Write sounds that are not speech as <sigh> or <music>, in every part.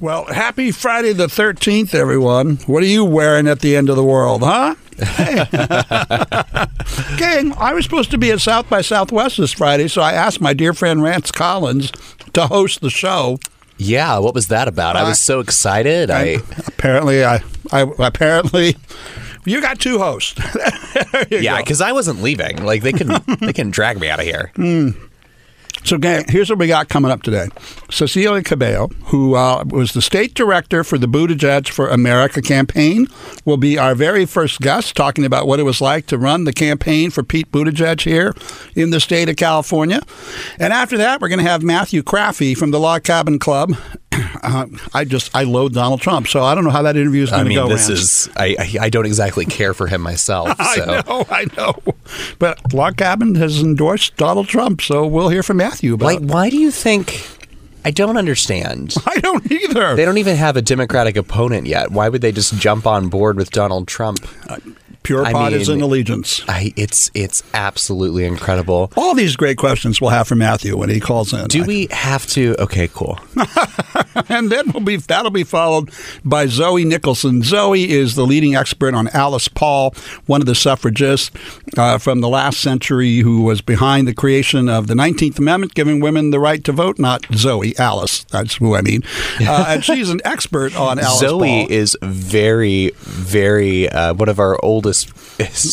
Well, happy Friday the 13th, everyone. What are you wearing at the end of the world, huh? Hey. <laughs> Gang, I was supposed to be at South by Southwest this Friday, so I asked my dear friend Rance Collins to host the show. Yeah, what was that about? I was so excited. I apparently, I, I apparently, you got two hosts. <laughs> Yeah, because I wasn't leaving. Like they can <laughs> they can drag me out of here. Hmm. So, gang, here's what we got coming up today. Cecilia Cabello, who uh, was the state director for the Buttigieg for America campaign, will be our very first guest talking about what it was like to run the campaign for Pete Buttigieg here in the state of California. And after that, we're going to have Matthew Craffey from the Log Cabin Club. Uh, I just, I loathe Donald Trump, so I don't know how that interview is going to go. I mean, go. this Rance. is I, I don't exactly care for him myself. <laughs> So I know, I know. But Log Cabin has endorsed Donald Trump, so we'll hear from Matthew about like, why do you think? I don't understand. <laughs> I don't either. They don't even have a Democratic opponent yet. Why would they just jump on board with Donald Trump? Pure I partisan mean- allegiance. I, it's it's absolutely incredible. All these great questions we'll have for Matthew when he calls in. Do we have to? Okay, cool. <laughs> and then we'll be that'll be followed by Zoe Nicholson. Zoe is the leading expert on Alice Paul, one of the suffragists uh, from the last century who was behind the creation of the 19th Amendment, giving women the right to vote. Not Zoe, Alice. That's who I mean. Uh, <laughs> and she's an expert on Alice Zoe Paul. is very, very uh, one of our oldest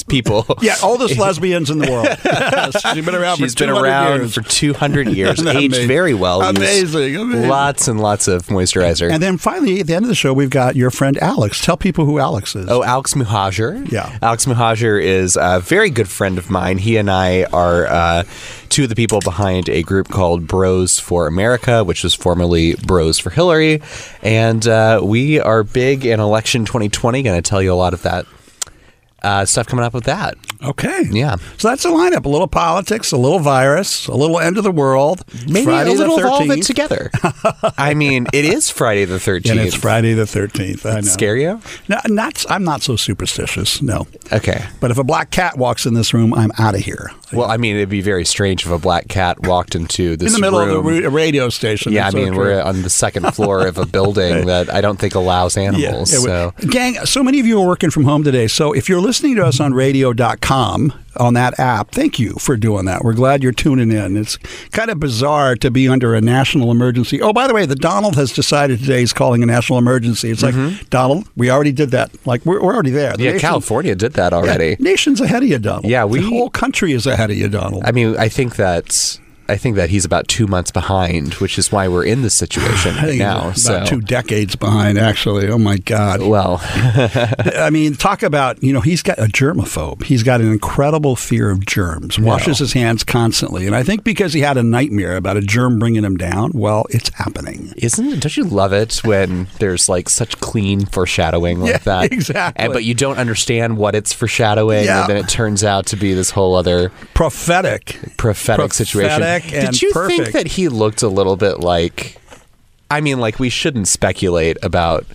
people. <laughs> yeah, all oldest lesbians in the world. <laughs> Yes, she's been around She's for been 200 around years. for 200 years, <laughs> aged amazing? very well. Amazing, amazing. Lots and lots of moisturizer. And then finally, at the end of the show, we've got your friend Alex. Tell people who Alex is. Oh, Alex Muhajir. Yeah. Alex Muhajir is a very good friend of mine. He and I are uh, two of the people behind a group called Bros for America, which was formerly Bros for Hillary. And uh, we are big in election 2020. Going to tell you a lot of that uh, stuff coming up with that. Okay. Yeah. So that's the lineup. A little politics, a little virus, a little end of the world. Maybe Friday a little the of all of it together. <laughs> I mean, it is Friday the 13th. And it's Friday the 13th. I know. Scare you? No, not, I'm not so superstitious, no. Okay. But if a black cat walks in this room, I'm out of here. Well, I mean, it'd be very strange if a black cat walked into this in the middle room. of the ra- radio station. Yeah, I It's so mean, we're on the second floor of a building <laughs> that I don't think allows animals. would- so Gang, so many of you are working from home today. So if you're listening to us on radio.com on that app, thank you for doing that. We're glad you're tuning in. It's kind of bizarre to be under a national emergency. Oh, by the way, the Donald has decided today he's calling a national emergency. It's like, Donald, we already did that. Like, we're, we're already there. The Mm-hmm. yeah, nation- California did that yeah, already. nation's ahead of you, Donald. Yeah, we- The whole country is ahead of you, Donald. I mean, I think that I think that he's about two months behind, which is why we're in this situation <sighs> think now. he's So, about two decades behind, actually. Oh, my God. well, <laughs> I mean, talk about, you know, he's got a germaphobe. He's got an incredible fear of germs, washes his hands constantly. And I think because he had a nightmare about a germ bringing him down, well, it's happening. isn't it? Don't you love it when there's like such clean foreshadowing like Yeah, that? <laughs> exactly. And, but you don't understand what it's foreshadowing, Yeah. and then it turns out to be this whole other Prophetic. prophetic, situation. And Did you perfect. think that he looked a little bit like? I mean, like we shouldn't speculate about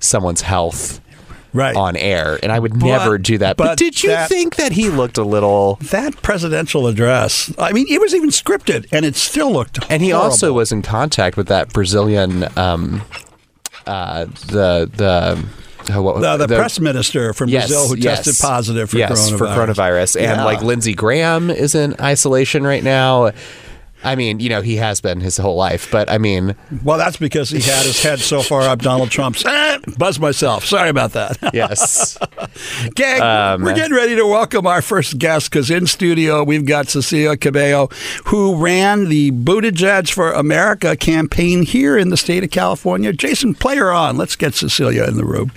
someone's health Right. on air, and I would But- never do that. But, but did you that- think that he looked a little? that presidential address, I mean, it was even scripted and it still looked And he also was in contact with that Brazilian, um, uh, the the. Uh, what- the, the, press minister from Yes, Brazil who yes. tested positive for yes, coronavirus. for coronavirus. And Yeah. like Lindsey Graham is in isolation right now. I mean, you know, he has been his whole life, but I mean, Well, that's because he had his head so far up Donald Trump's. <laughs> Eh, buzz myself. Sorry about that. <laughs> yes. Gang, Um, we're getting ready to welcome our first guest because in studio we've got Cecilia Cabello, who ran the Buttigieg for America campaign here in the state of California. Jason, play her on. Let's get Cecilia in the room.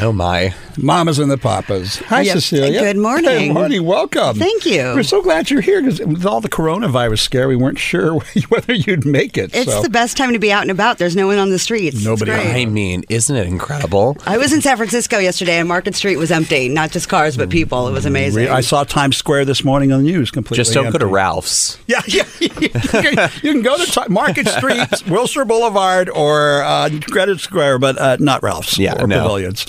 Oh my. Mamas and the Papas. Hi, Yep. Cecilia. Good morning. Good morning. Welcome. Thank you. We're so glad you're here because with all the coronavirus scare, we weren't sure <laughs> whether you'd make it. It's so. the best time to be out and about. There's no one on the streets. Nobody. I mean, isn't it incredible? I was in San Francisco yesterday and Market Street was empty. Not just cars, but people. It was amazing. I saw Times Square this morning on the news completely. Just don't go to. Ralph's. <laughs> Yeah, yeah. you, can, you can go to Market Street, <laughs> Wilshire Boulevard, or uh, Greenwich Square, but uh, not Ralph's Yeah, or no. Pavilions.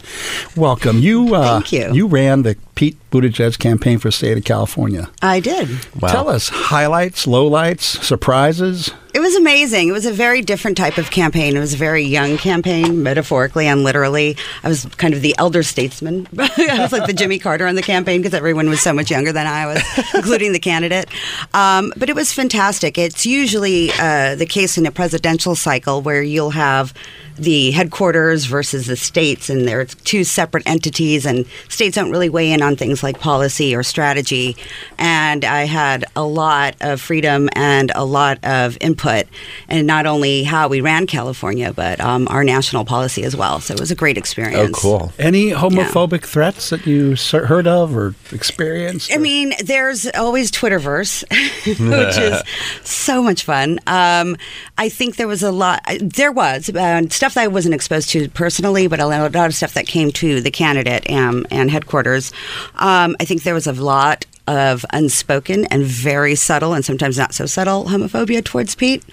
Welcome. You. Uh, Thank you. You ran the Pete Buttigieg campaign for state of California. I did. Wow. Tell us highlights, lowlights, surprises. It was amazing. It was a very different type of campaign. It was a very young campaign, metaphorically and literally. I was kind of the elder statesman. <laughs> I was like the Jimmy Carter on the campaign because everyone was so much younger than I was, <laughs> including the candidate. Um, but it was fantastic. It's usually uh, the case in a presidential cycle where you'll have the headquarters versus the states, and they're two separate entities, and states don't really weigh in on things like policy or strategy. And I had a lot of freedom and a lot of input, and not only how we ran California, but um, our national policy as well. So it was a great experience. Oh, experience. cool. Any homophobic threats that you heard of or experienced? I mean, there's always Twitterverse, <laughs> which is <laughs> so much fun. Um, I think there was a lot. There was uh, stuff that I wasn't exposed to personally, but a lot of stuff that came to the candidate um, and headquarters. Um, I think there was a lot of unspoken and very subtle, and sometimes not so subtle, homophobia towards Pete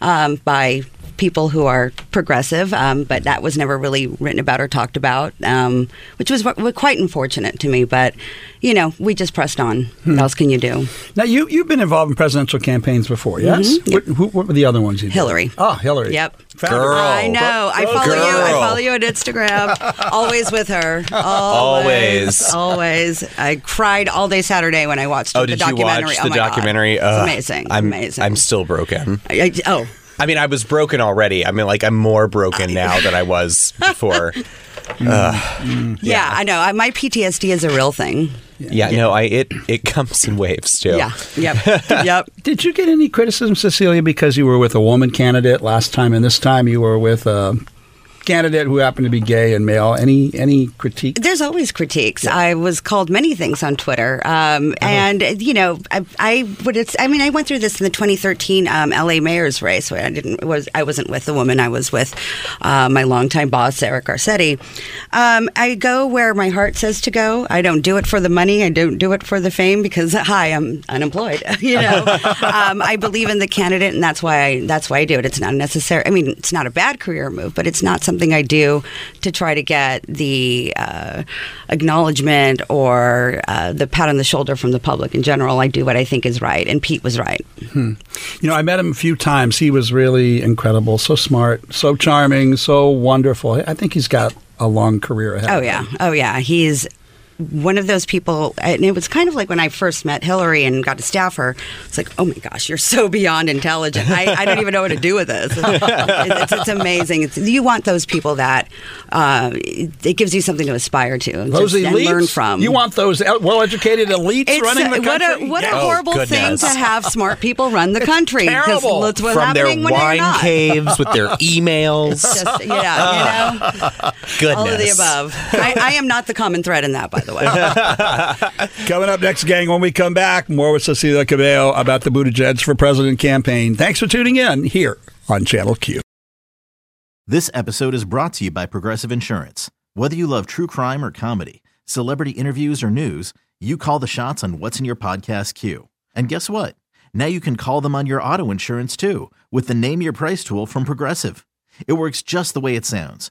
um, by people who are progressive, um, but that was never really written about or talked about, um, which was w- quite unfortunate to me. But you know, we just pressed on. What else can you do? now you you've been involved in presidential campaigns before, yes? Mhm, What, who, what were the other ones you did? Hillary. Oh, Hillary. Yep. Fabulous. Girl. I know. I Go- follow you. I follow you on Instagram. <laughs> Always with her. Always. Always. Always. I cried all day Saturday when I watched Oh, the did you documentary. watch oh the my God. documentary? It's amazing. I'm amazing. I'm still broken. I, I- oh, I mean, I was broken already. I mean, like I'm more broken now than I was <laughs> before. Mm, mm, mm. yeah. I know. My PTSD is a real thing. Yeah, no, I it it comes in waves too. Yeah. Yep. <laughs> yep. Did you get any criticism, Cecilia, because you were with a woman candidate last time, and this time you were with a candidate who happened to be gay and male? Any any critique? There's always critiques. I was called many things on Twitter, um, and you know, I, I would. It's, I mean, I went through this in the 2013 um, LA mayor's race. Where I didn't was I wasn't with the woman. I was with uh, my longtime boss, Eric Garcetti. Um, I go where my heart says to go. I don't do it for the money. I don't do it for the fame because <laughs> hi, I'm unemployed. <laughs> you know, <laughs> um, I believe in the candidate, and that's why I, that's why I do it. It's not necessary. I mean, it's not a bad career move, but it's not something I do to try to get the uh, acknowledgement or uh, the pat on the shoulder from the public in general. I do what I think is right, and Pete was right. You know, I met him a few times. He was really incredible, so smart, so charming, so wonderful. I think he's got a long career ahead. Oh of him. yeah, oh yeah. He's one of those people, and it was kind of like when I first met Hillary and got to staff her. It's like, oh my gosh, you're so beyond intelligent. I, I don't even know what to do with this. It's, it's, it's amazing. It's, you want those people that uh, it gives you something to aspire to and, Those just- and learn from. You want those well-educated elites It's running the uh, what country? a what Yeah. a horrible thing to have smart people run the country. 'cause terrible. That's what's From their happening when wine not. caves with their <laughs> emails. Just, yeah, you know, <laughs> Goodness. all of the above. I, I am not the common thread in that, by the way. <laughs> Coming up next, gang, when we come back, more with Cecilia Cabello about the Buttigieg for President campaign. Thanks for tuning in here on Channel Q. This episode is brought to you by Progressive Insurance. Whether you love true crime or comedy, celebrity interviews or news, you call the shots on what's in your podcast queue. And guess what? Now you can call them on your auto insurance too with the Name Your Price tool from Progressive. It works just the way it sounds.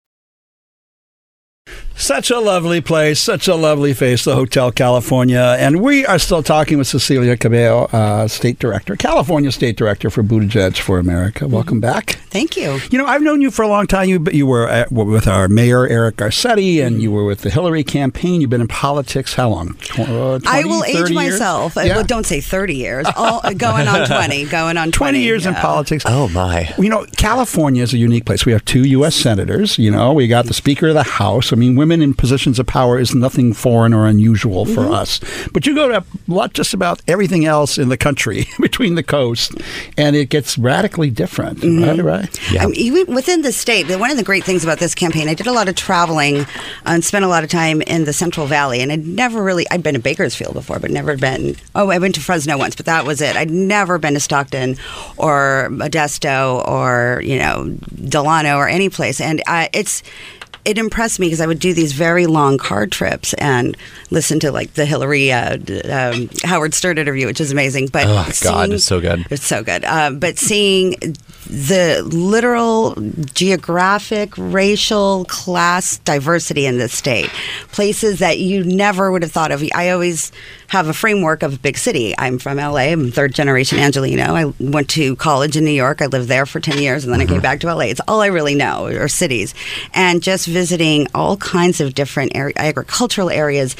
Such a lovely place, such a lovely face, the Hotel California. And we are still talking with Cecilia Cabello, uh, State Director, California State Director for Buttigieg for America. Welcome back. Thank you. You know, I've known you for a long time. You, you were at, with our mayor, Eric Garcetti, and you were with the Hillary campaign. You've been in politics how long? Tw- uh, 20, I will age years? myself. Uh, Yeah. well, don't say 30 years. <laughs> All, going on 20. Going on 20. 20 years in politics. Oh my. You know, California is a unique place. We have two U.S. senators. You know, we got the Speaker of the House. I mean, women in positions of power is nothing foreign or unusual for Mm-hmm. us. But you go to lot just about everything else in the country <laughs> between the coast, and it gets radically different. Mm-hmm. Right? Right? I mean, even within the state, the- one of the great things about this campaign, I did a lot of traveling and spent a lot of time in the Central Valley. And I'd never really, I'd been to Bakersfield before, but never been, oh, I went to Fresno once, but that was it. I'd never been to Stockton or Modesto or, you know, Delano or any place. And I, it's, it impressed me because I would do these very long car trips and listen to like the Hillary uh, um, Howard Stern interview, which is amazing. But Oh, God, it's so good. It's so good. Um, but seeing the literal geographic, racial, class diversity in this state, places that you never would have thought of. I always have a framework of a big city. I'm from LA. I'm third generation Angelino. I went to college in New York. I lived there for 10 years and then I came back to LA. It's all I really know are cities. And just visiting all kinds of different area, agricultural areas,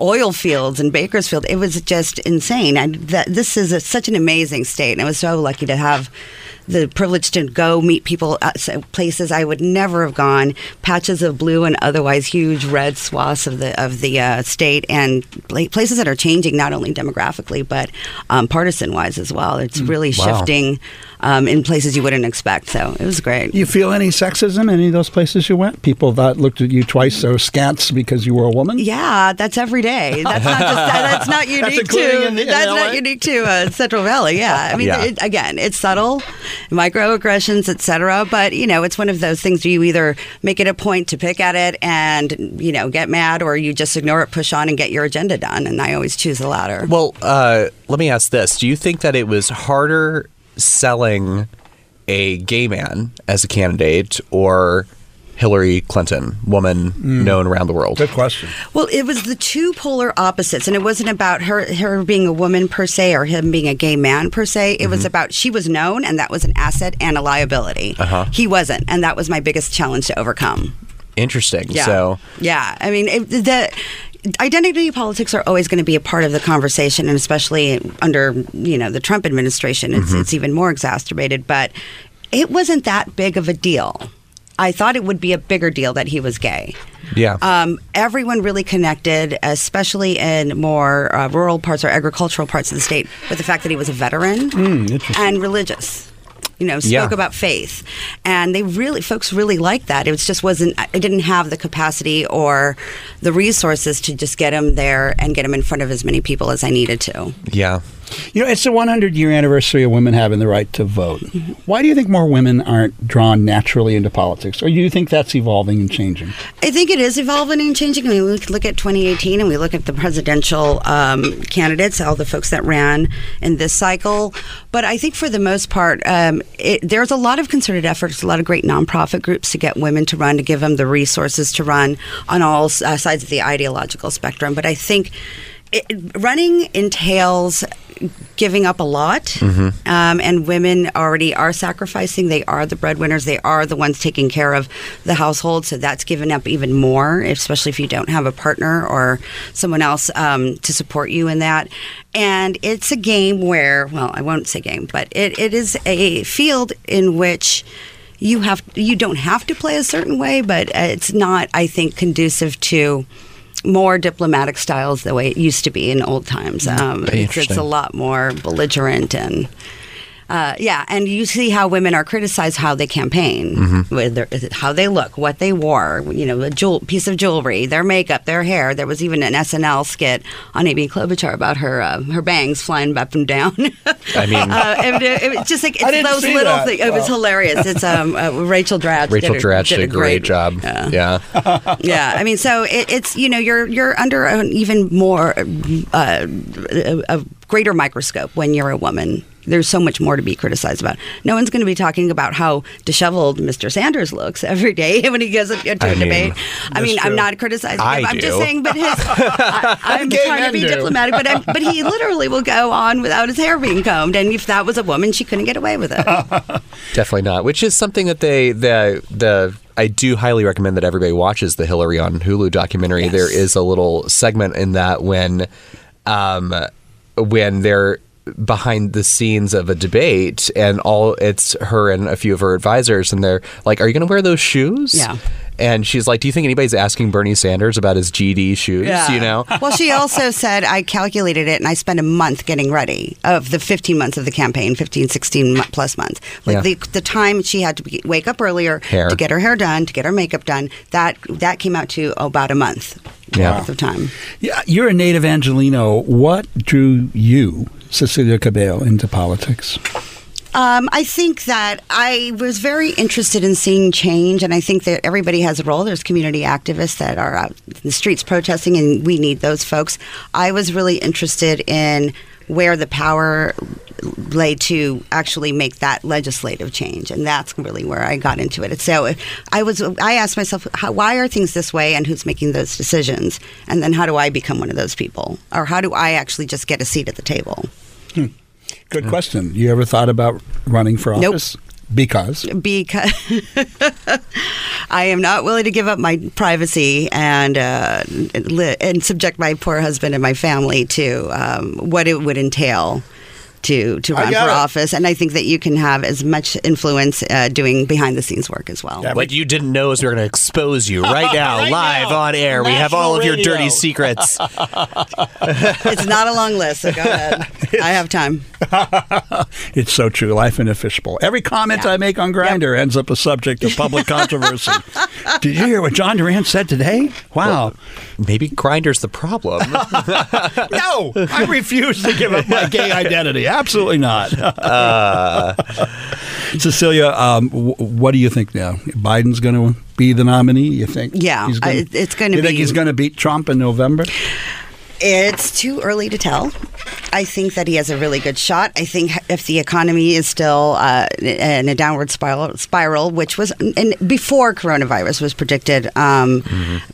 oil fields and Bakersfield, it was just insane. And that, this is a, such an amazing state. And I was so lucky to have the privilege to go meet people at places I would never have gone, patches of blue and otherwise huge red swaths of the of the uh, state, and places that are changing not only demographically but um, partisan wise as well. It's really Wow. shifting um, in places you wouldn't expect. So it was great. You feel any sexism in any of those places you went? People that looked at you twice so scants because you were a woman? Yeah, that's every day. <laughs> That's not just that's not unique including to in in that's LA? not unique to uh, Central Valley. Yeah, I mean, Yeah. It, again, it's subtle, microaggressions, etc. But you know, it's one of those things. You either make it a point to pick at it and you know get mad, or you just ignore it, push on, and get your agenda done. And I always choose the latter. Well, uh, let me ask this: Do you think that it was harder selling a gay man as a candidate or Hillary Clinton, woman known around the world? Good question. Well, it was the two polar opposites, and it wasn't about her her being a woman per se or him being a gay man per se. It was about she was known, and that was an asset and a liability. Uh-huh. He wasn't, and that was my biggest challenge to overcome. Interesting. Yeah. So, yeah, I mean, it, the identity politics are always going to be a part of the conversation, and especially under you know the Trump administration, it's Mm-hmm. it's even more exacerbated. But it wasn't that big of a deal. I thought it would be a bigger deal that he was gay. yeah. Um, everyone really connected, especially in more uh, rural parts or agricultural parts of the state, with the fact that he was a veteran and religious. You know, spoke Yeah. about faith, and they really, folks really liked that. It just wasn't. I didn't have the capacity or the resources to just get him there and get him in front of as many people as I needed to. yeah. You know, it's the 100 year anniversary of women having the right to vote. Why do you think more women aren't drawn naturally into politics? Or do you think that's evolving and changing? I think it is evolving and changing. I mean, we look at 2018 and we look at the presidential um, candidates, all the folks that ran in this cycle. But I think for the most part, um, it, there's a lot of concerted efforts, a lot of great nonprofit groups to get women to run, to give them the resources to run on all uh, sides of the ideological spectrum. But I think it, running entails giving up a lot, um, and women already are sacrificing. They are the breadwinners. They are the ones taking care of the household. So that's given up even more, especially if you don't have a partner or someone else um, to support you in that. And it's a game where, well, I won't say game, but it, it is a field in which you have you don't have to play a certain way, but it's not, I think, conducive to more diplomatic styles the way it used to be in old times. Um, it's, it's a lot more belligerent and. Uh, yeah, and you see how women are criticized how they campaign, with their, how they look, what they wore, you know, a jewel, piece of jewelry, their makeup, their hair. There was even an SNL skit on Amy Klobuchar about her uh, her bangs flying up and down. <laughs> I mean, <laughs> uh, it, it was just like it's those little things. It was hilarious. It's <laughs> um uh, Rachel Dratch. Rachel did a, Dratch did a great job. Yeah Yeah. I mean, so it, it's you know you're you're under an even more uh, a greater microscope when you're a woman there's so much more to be criticized about. No one's going to be talking about how disheveled Mr. Sanders looks every day <laughs> when he goes into a I mean, debate. I mean, true. I'm not criticizing I him. I'm just saying, but his, <laughs> I, I'm trying to be do. diplomatic, but I'm, but he literally will go on without his hair being combed, and if that was a woman, she couldn't get away with it. <laughs> Definitely not. Which is something that they the the I do highly recommend that everybody watches the Hillary on Hulu documentary. Yes. There is a little segment in that when um when they're behind the scenes of a debate and all it's her and a few of her advisors and they're like are you going to wear those shoes Yeah. and she's like do you think anybody's asking bernie sanders about his gd shoes yeah. you know well, she also <laughs> said, I calculated it and I spent a month getting ready of the 15 months of the campaign, 15, 16 plus months. Like Yeah. the, the time she had to be, wake up earlier Hair. to get her hair done, to get her makeup done, that that came out to about a month Yeah. worth of time. Yeah, you're a native Angelino. What drew you, Cecilia Cabello, into politics? Um, I think that I was very interested in seeing change, and I think that everybody has a role. There's community activists that are out in the streets protesting, and we need those folks. I was really interested in where the power lay to actually make that legislative change, and that's really where I got into it. So I was, I asked myself, how, why are things this way, and who's making those decisions, and then how do I become one of those people, or how do I actually just get a seat at the table? Good question. You ever thought about running for office? Nope. Because because <laughs> I am not willing to give up my privacy and uh, and subject my poor husband and my family to um, what it would entail to to run for it. office. And I think that you can have as much influence uh, doing behind the scenes work as well. Yeah, what you didn't know is we're going to expose you right <laughs> now, Right live now. on air. we have all of National your dirty secrets. <laughs> it's not a long list, so go <laughs> ahead. I have time. it's so true. Life in a fishbowl. Every comment Yeah. I make on Grindr ends up a subject of public controversy. Did you hear what John Durant said today? Wow. Maybe Grindr's the problem. no, I refuse to give up my gay identity. Absolutely not. <laughs> Cecilia, um, w- what do you think now? Biden's going to be the nominee. You think? Yeah, He's gonna- I- it's gonna You think he's going to beat Trump in November? It's too early to tell. I think that he has a really good shot. I think if the economy is still uh, in a downward spiral, spiral which was and before coronavirus was predicted, um,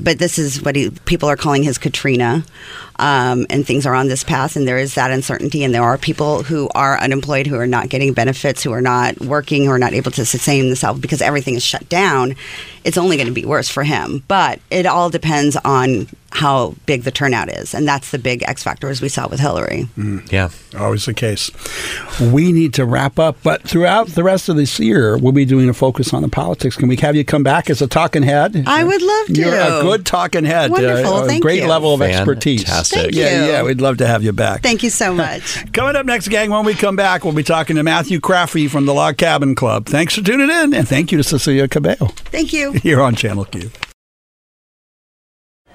but this is what he, people are calling his Katrina, um, and things are on this path, and there is that uncertainty, and there are people who are unemployed, who are not getting benefits, who are not working, who are not able to sustain themselves because everything is shut down. It's only going to be worse for him, but it all depends on how big the turnout is, and that's the big X factor as we saw with Hillary. yeah. Always the case. We need to wrap up, but throughout the rest of this year, we'll be doing a focus on the politics. Can we have you come back as a talking head? I would love to. You're a good talking head. Wonderful. Uh, a Thank great you. level of expertise. Fantastic. Thank Yeah, you. yeah, we'd love to have you back. Thank you so <laughs> much. Coming up next, gang, when we come back, we'll be talking to Matthew Craffey from the Log Cabin Club. Thanks for tuning in, and thank you to Cecilia Cabello Thank you. <laughs> here on Channel Q.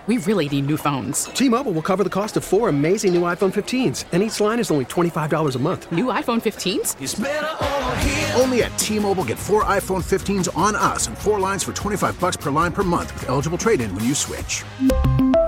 We really need new phones. T-Mobile will cover the cost of four amazing new iPhone 15s, and each line is only $25 a month. New iPhone 15s? Only at T-Mobile get four iPhone 15s on us and four lines for 25 bucks per line per month with eligible trade-in when you switch.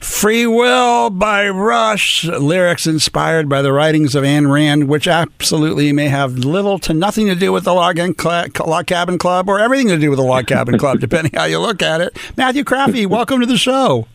Free Will by Rush, lyrics inspired by the writings of Ayn Rand, which absolutely may have little to nothing to do with the Log, Log Cabin Club or everything to do with the Log Cabin Club, <laughs> depending how you look at it. Matthew Craffey, welcome to the show.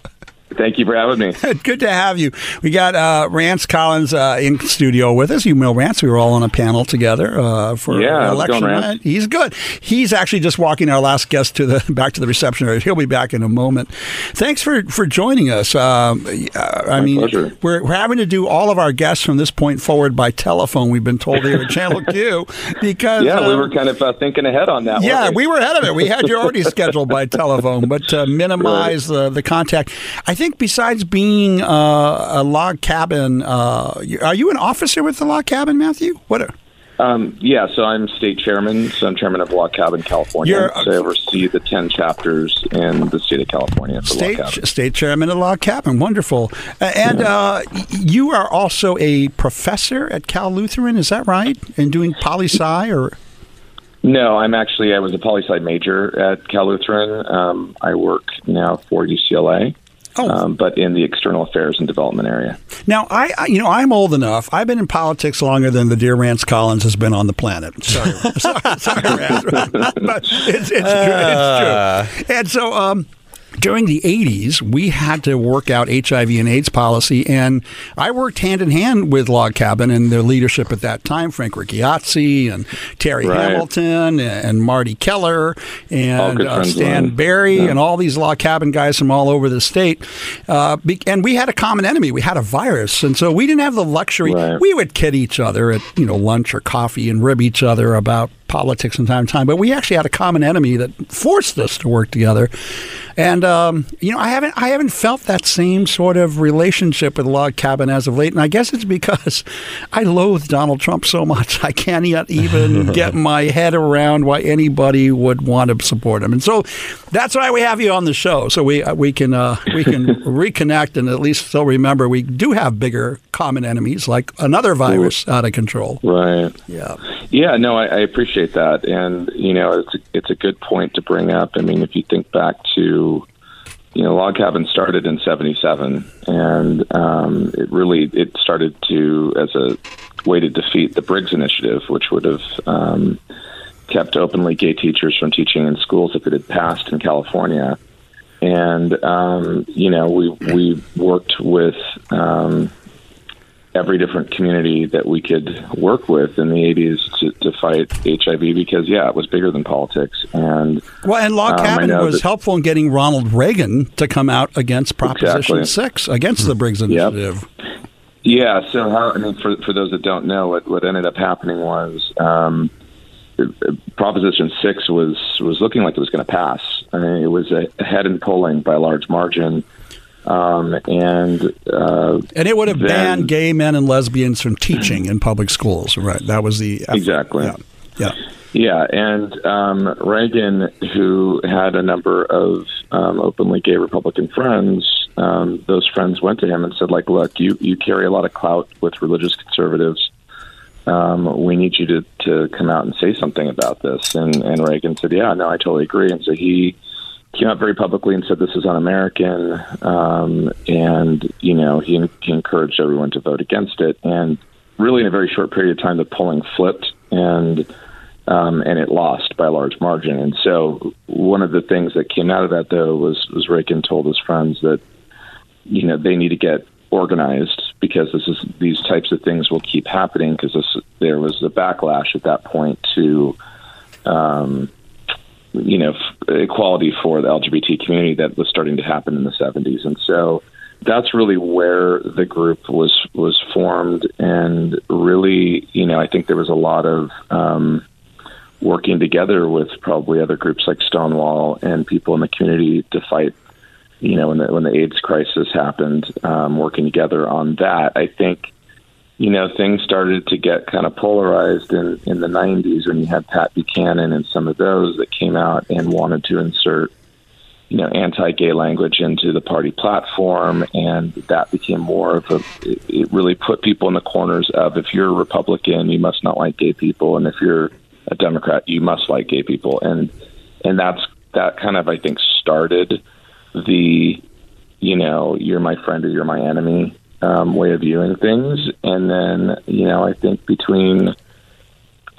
Thank you for having me. <laughs> Good to have you. We got uh, Rance Collins uh, in studio with us. You know Rance. We were all on a panel together uh, for Yeah, election going, night. He's good. He's actually just walking our last guest to the <laughs> back to the reception area. He'll be back in a moment. Thanks for for joining us. Um, I mean, pleasure. we're we're having to do all of our guests from this point forward by telephone. We've been told here at <laughs> Channel Q because Yeah, we uh, were kind of uh, thinking ahead on that. yeah, weren't we were ahead of it. We had you already scheduled by telephone, but to minimize the, the contact, I think besides being uh, a log cabin, uh, are you an officer with the log cabin, Matthew? What? Are, Um, yeah, so I'm state chairman. So I'm chairman of Log Cabin California. So I oversee the 10 chapters in the state of California for state Log Cabin. state chairman of log cabin, wonderful. Uh, and uh, you are also a professor at Cal Lutheran, is that right? And doing poli sci or No, I'm actually, I was a poli sci major at Cal Lutheran. Um, I work now for UCLA, Oh. um, but in the external affairs and development area. Now, I, I- you know, I'm old enough. I've been in politics longer than the dear Rance Collins has been on the planet. Sorry, <laughs> sorry, sorry Rance. <laughs> but it's, it's, true, it's true. And so, um, during the 80s, we had to work out HIV and AIDS policy, and I worked hand in hand with Log Cabin and their leadership at that time, Frank Ricchiazzi and Terry Right. Hamilton and Marty Keller and uh, Stan. Barry Yeah. and all these log cabin guys from all over the state. Uh, and we had a common enemy. We had a virus. And so we didn't have the luxury. Right. We would kid each other at, you know, lunch or coffee and rib each other about politics from time to time. But we actually had a common enemy that forced us to work together. And um, you know, I haven't I haven't felt that same sort of relationship with Log Cabin as of late, and I guess it's because <laughs> I loathe Donald Trump so much. I can't yet even <laughs> get my head around why anybody would want to support him, and so that's why we have you on the show, so we uh, we can uh, we can <laughs> reconnect and at least still remember we do have bigger common enemies like another virus out of control. Right. Yeah. Yeah, no, I, I appreciate that, and you know, it's a, it's a good point to bring up. I mean, if you think back to, you know, Log Cabin started in '77, and um, it really it started to as a way to defeat the Briggs Initiative, which would have um, kept openly gay teachers from teaching in schools if it had passed in California. And um, you know, we we worked with. Um, every different community that we could work with in the 80s to, to fight HIV because, yeah, it was bigger than politics. And Well, and Log um, Cabin was that- helpful in getting Ronald Reagan to come out against Proposition Exactly. 6, against the Briggs Yep. Initiative. Yeah, so how, I mean, for for those that don't know, what what ended up happening was um, Proposition Six was was looking like it was going to pass. I mean, it was ahead in polling by a large margin, um, and uh, And it would have then- banned gay men and lesbians from teaching in public schools, right? That was the effort. Exactly. Yeah. yeah. Yeah, and um, Reagan, who had a number of um, openly gay Republican friends, um, those friends went to him and said, like, look, you, you carry a lot of clout with religious conservatives. Um, we need you to, to come out and say something about this. And, and Reagan said, yeah, no, I totally agree. And so he came out very publicly and said this is un-American. Um, and, you know, he, he encouraged everyone to vote against it. And really in a very short period of time, the polling flipped and um, and it lost by a large margin. And so, one of the things that came out of that, though, was was Reagan told his friends that you know they need to get organized because this is these types of things will keep happening because there was a backlash at that point to um, you know equality for the LGBT community that was starting to happen in the 70s, and so that's really where the group was was formed, and really, you know, I think there was a lot of um, working together with probably other groups like Stonewall and people in the community to fight. You know, when the when the AIDS crisis happened, um, working together on that, I think you know, things started to get kind of polarized in, in the 90s when you had Pat Buchanan and some of those that came out and wanted to insert, you know, anti-gay language into the party platform. And that became more of a, it, it really put people in the corners of if you're a Republican, you must not like gay people. And if you're a Democrat, you must like gay people. And, and that's, that kind of, I think, started the, you know, you're my friend or you're my enemy um, way of viewing things. And then, you know, I think between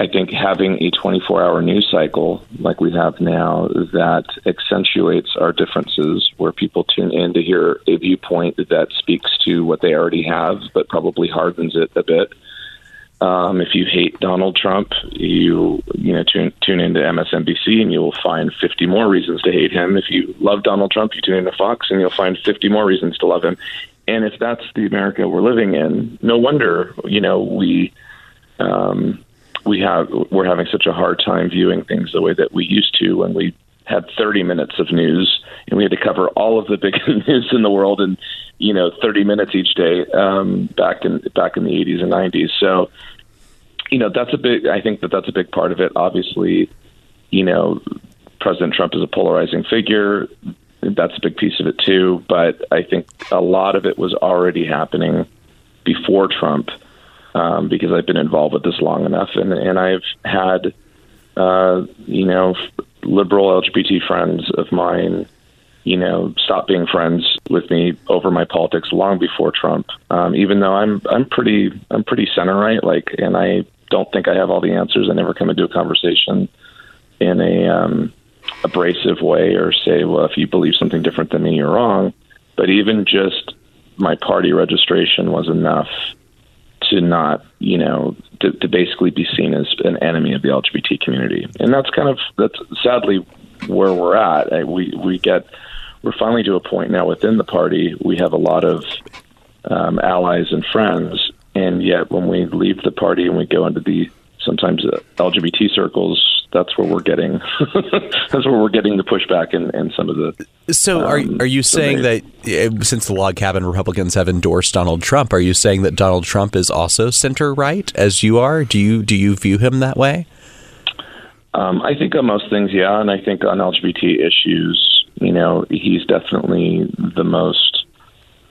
I think having a 24 hour news cycle like we have now that accentuates our differences, where people tune in to hear a viewpoint that speaks to what they already have, but probably hardens it a bit. Um, if you hate Donald Trump, you you know tune tune into MSNBC and you will find 50 more reasons to hate him. If you love Donald Trump, you tune into Fox and you'll find 50 more reasons to love him. And if that's the America we're living in, no wonder you know we um, we have we're having such a hard time viewing things the way that we used to when we had 30 minutes of news and we had to cover all of the <laughs> big news in the world in you know 30 minutes each day um, back in back in the 80s and 90s. So you know that's a big. I think that that's a big part of it. Obviously, you know, President Trump is a polarizing figure. That's a big piece of it too. But I think a lot of it was already happening before Trump um, because I've been involved with this long enough, and and I've had uh, you know liberal LGBT friends of mine, you know, stop being friends with me over my politics long before Trump. Um, even though I'm I'm pretty I'm pretty center right, like, and I don't think I have all the answers. I never come into a conversation in a um, abrasive way or say, well, if you believe something different than me, you're wrong. But even just my party registration was enough to not, you know, to, to basically be seen as an enemy of the LGBT community, and that's kind of that's sadly where we're at. We we get we're finally to a point now within the party we have a lot of um, allies and friends, and yet when we leave the party and we go into the sometimes uh, LGBT circles, that's where we're getting <laughs> that's where we're getting the pushback and, and some of the. So are um, are you saying that uh, since the log cabin Republicans have endorsed Donald Trump, are you saying that Donald Trump is also center right as you are? Do you do you view him that way? Um, I think on most things, yeah, and I think on LGBT issues, you know, he's definitely the most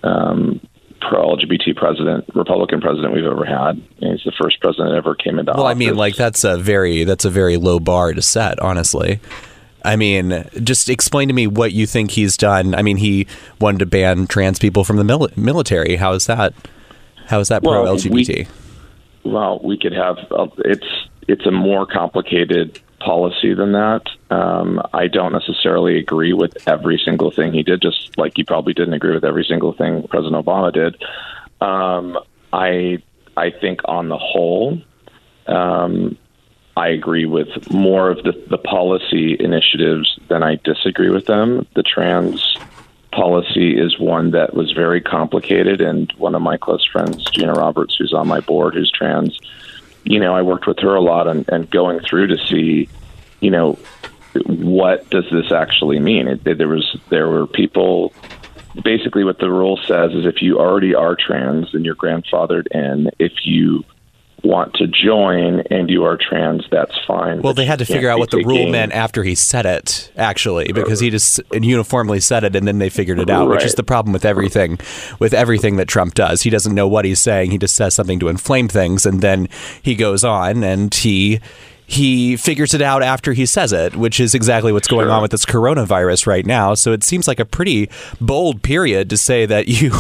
um, pro LGBT president, Republican president we've ever had. And he's the first president that ever came into Well, I mean, like that's a very that's a very low bar to set, honestly. I mean, just explain to me what you think he's done. I mean, he wanted to ban trans people from the mil- military. How is that? How is that pro Well, LGBT? Well, we could have. Uh, it's it's a more complicated policy than that. Um, I don't necessarily agree with every single thing he did. Just like you probably didn't agree with every single thing President Obama did. Um, I I think on the whole, um, I agree with more of the, the policy initiatives than I disagree with them. The trans policy is one that was very complicated, and one of my close friends, Gina Roberts, who's on my board, who's trans, you know, I worked with her a lot and, and going through to see, you know, what does this actually mean? It, there was there were people. Basically, what the rule says is if you already are trans, and you're grandfathered in. If you want to join and you are trans, that's fine. Well, they had to figure out what the rule meant after he said it, actually, because he just uniformly said it and then they figured it out, which is the problem with everything, with everything that Trump does. He doesn't know what he's saying. He just says something to inflame things, and then he goes on and he. He figures it out after he says it, which is exactly what's going on with this coronavirus right now. So it seems like a pretty bold period to say that <laughs> you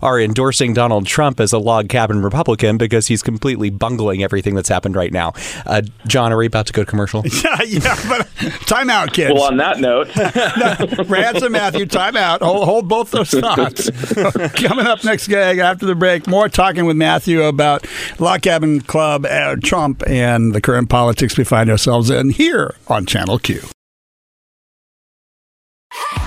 are endorsing Donald Trump as a log cabin Republican because he's completely bungling everything that's happened right now. Uh, John, are we about to go to commercial? <laughs> yeah, yeah, but time out, kids. Well, on that note, <laughs> Rance and Matthew, time out. Hold, hold both those thoughts. Coming up next, gag after the break, more talking with Matthew about Log Cabin Club, uh, Trump, and the current politics we find ourselves in here on Channel Q.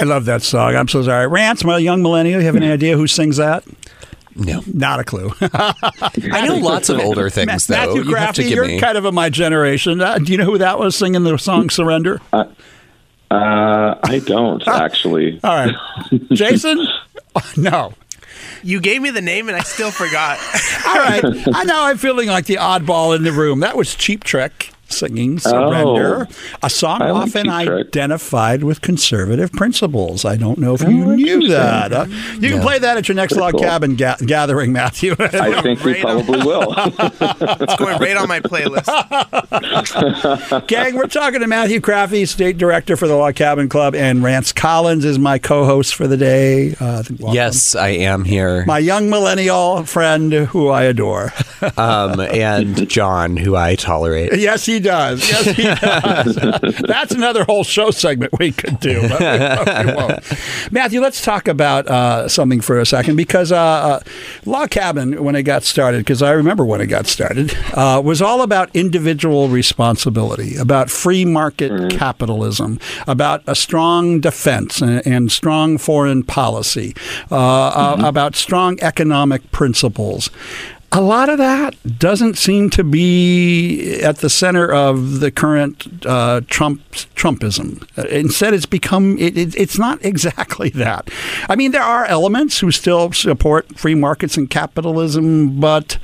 I love that song. I'm so sorry. Rance, my young millennial, you have any idea who sings that? No. Not a clue. <laughs> I know lots of older things, though. Matthew you have to give you're me. kind of of my generation. Uh, do you know who that was singing the song Surrender? Uh, I don't <laughs> actually. All right. Jason? <laughs> no. You gave me the name and I still forgot. All right. I know I'm feeling like the oddball in the room. That was Cheap Trick singing Surrender, a song I like often identified with conservative principles. I don't know if you knew that. Uh, you can play that at your next log cool. cabin ga- gathering, Matthew. I <laughs> think we probably will. <laughs> It's going right on my playlist. <laughs> Gang, we're talking to Matthew Craffey, State Director for the Log Cabin Club, and Rance Collins is my co-host for the day. Uh. Yes, I am here. My young millennial friend who I adore. Um, and John, who I tolerate. Yes, he does. <laughs> Yes, he <laughs> does. That's another whole show segment we could do. But we, we <laughs> won't. Matthew, let's talk about uh, something for a second because uh, uh, Log Cabin, when it got started, because I remember when it got started, uh, was all about individual responsibility, about free market capitalism, about a strong defense and, and strong foreign policy, uh, uh, about strong economic principles a lot of that doesn't seem to be at the center of the current uh, Trump Trumpism. Instead, it's become it, it, it's not <laughs> exactly that. I mean, there are elements who still support free markets and capitalism, but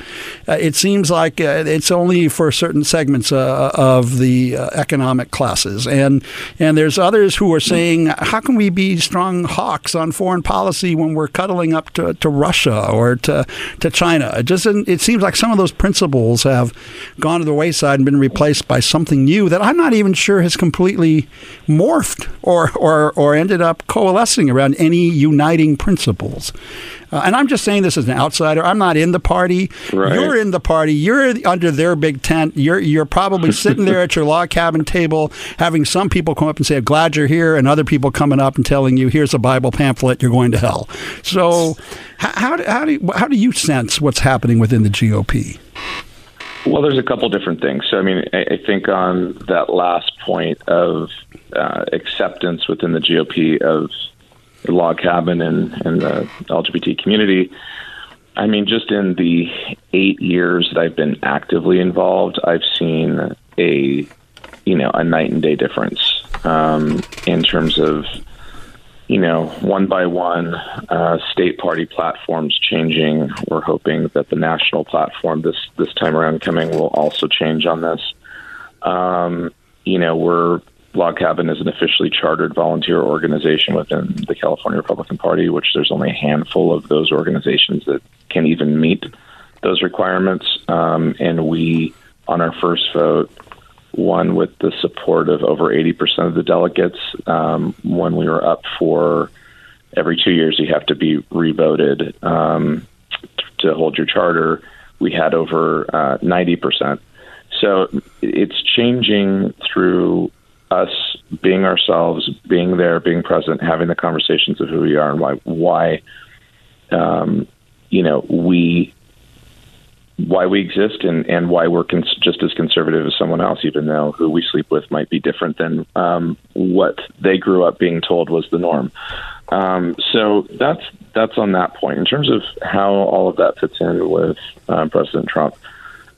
uh, it seems like uh, it's only for certain segments uh, of the uh, economic classes, and and there's others who are saying, how can we be strong hawks on foreign policy when we're cuddling up to, to Russia or to to China? It just it seems like some of those principles have gone to the wayside and been replaced by something new that I'm not even sure has completely morphed or or, or ended up coalescing around any uniting principles. Uh, and I'm just saying this as an outsider. I'm not in the party. Right. You're in the party. You're under their big tent. You're you're probably sitting there at your <laughs> log cabin table, having some people come up and say, "Glad you're here," and other people coming up and telling you, "Here's a Bible pamphlet. You're going to hell." So, how do, how do how do you sense what's happening within the GOP? Well, there's a couple different things. So, I mean, I, think on that last point of uh, acceptance within the GOP of the log cabin and, and the LGBT community, I mean, just in the eight years that I've been actively involved, I've seen a you know a night and day difference um, in terms of you know one by one uh, state party platforms changing. We're hoping that the national platform this this time around coming will also change on this. Um, you know, we're Log Cabin is an officially chartered volunteer organization within the California Republican Party, which there's only a handful of those organizations that can even meet those requirements. Um, and we, on our first vote, won with the support of over 80% of the delegates. Um, when we were up for every two years, you have to be revoted um, to hold your charter. We had over uh, 90%. So it's changing through us being ourselves, being there, being present, having the conversations of who we are and why why um, you know we why we exist and, and why we're cons- just as conservative as someone else, even though who we sleep with might be different than um, what they grew up being told was the norm. Um, so that's that's on that point. In terms of how all of that fits in with uh, President Trump,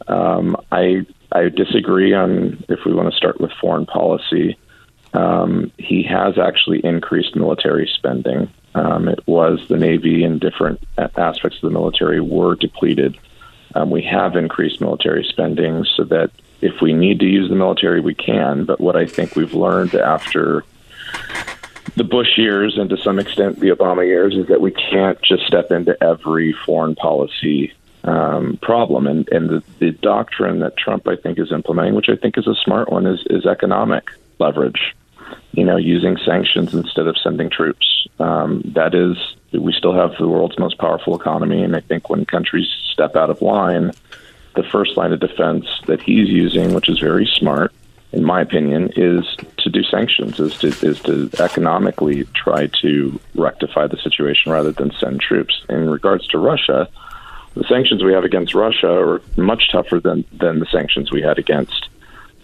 um, I I disagree on if we want to start with foreign policy. Um, he has actually increased military spending. Um, it was the Navy and different aspects of the military were depleted. Um, we have increased military spending so that if we need to use the military, we can. But what I think we've learned after the Bush years and to some extent the Obama years is that we can't just step into every foreign policy um, problem. And, and the, the doctrine that Trump, I think, is implementing, which I think is a smart one, is, is economic leverage. You know, using sanctions instead of sending troops. Um, that is, we still have the world's most powerful economy, and I think when countries step out of line, the first line of defense that he's using, which is very smart, in my opinion, is to do sanctions, is to is to economically try to rectify the situation rather than send troops. In regards to Russia, the sanctions we have against Russia are much tougher than than the sanctions we had against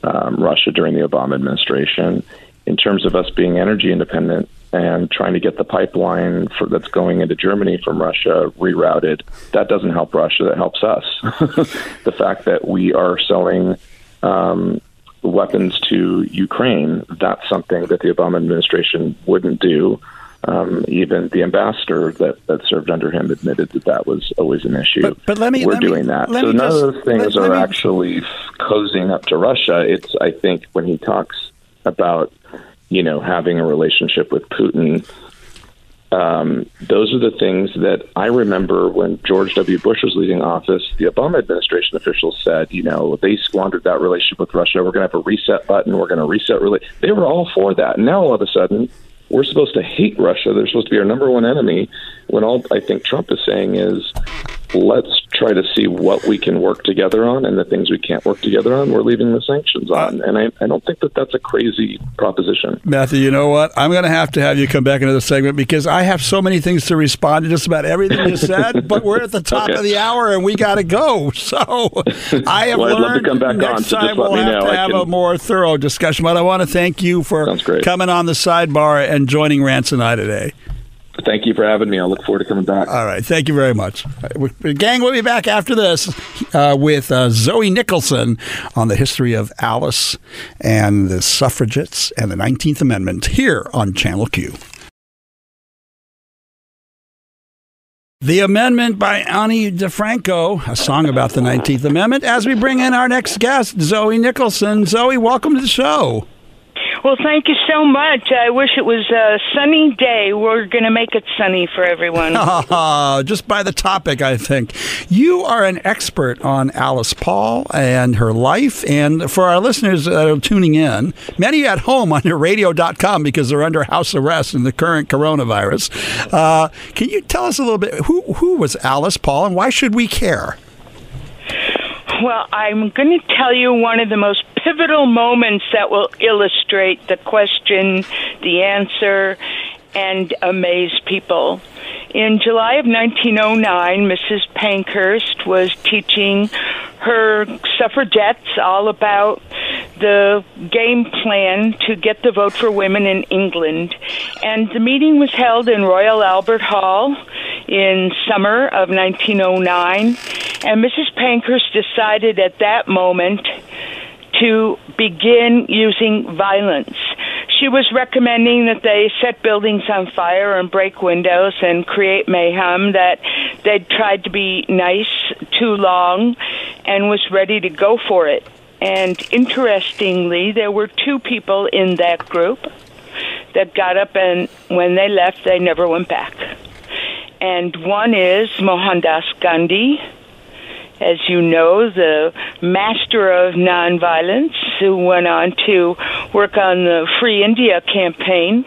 um, Russia during the Obama administration. In terms of us being energy independent and trying to get the pipeline for, that's going into Germany from Russia rerouted, that doesn't help Russia. That helps us. <laughs> the fact that we are selling um, weapons to Ukraine, that's something that the Obama administration wouldn't do. Um, even the ambassador that, that served under him admitted that that was always an issue. But, but let me. We're let me- doing that. let So me none just- of those things let- let are me- actually cozying up to Russia. It's, I think, when he talks about, you know, having a relationship with Putin, um, those are the things that I remember when George W. Bush was leading office. The Obama administration officials said, you know, they squandered that relationship with Russia. We're going to have a reset button. We're going to reset. Rela-. They were all for that. Now all of a sudden, we're supposed to hate Russia. They're supposed to be our number one enemy. When all I think Trump is saying is, let's try to see what we can work together on, and the things we can't work together on, we're leaving the sanctions on. Uh, and I, I don't think that that's a crazy proposition. Matthew, you know what? I'm going to have to have you come back into the segment because I have so many things to respond to just about everything you <laughs> said. but we're at the top Okay. of the hour and we got to go. So I have Well, I'd love to learned come back next on, so just time let we'll me have know. to have a more thorough discussion. But I want to thank you for coming on the sidebar and joining Rance and I today. Thank you for having me. I look forward to coming back. All right. Thank you very much. Gang, we'll be back after this uh, with uh, Zoe Nicholson on the history of Alice and the suffragettes and the 19th Amendment here on Channel Q. The Amendment by Ani DiFranco, a song about the 19th Amendment, as we bring in our next guest, Zoe Nicholson. Zoe, welcome to the show. Well, thank you so much. I wish it was a sunny day. We're going to make it sunny for everyone. <laughs> Just by the topic, I think. You are an expert on Alice Paul and her life. And for our listeners that are tuning in, many at home on your radio.com because they're under house arrest in the current coronavirus, uh, can you tell us a little bit who, who was Alice Paul and why should we care? Well, I'm going to tell you one of the most pivotal moments that will illustrate the question, the answer, and amaze people. In July of 1909, Mrs. Pankhurst was teaching her suffragettes all about the game plan to get the vote for women in England. And the meeting was held in Royal Albert Hall in summer of 1909. And Mrs. Pankhurst decided at that moment to begin using violence. She was recommending that they set buildings on fire and break windows and create mayhem, that they'd tried to be nice too long and was ready to go for it. And interestingly, there were two people in that group that got up and when they left, they never went back. And one is Mohandas Gandhi, as you know, the master of nonviolence, who went on to work on the Free India campaign.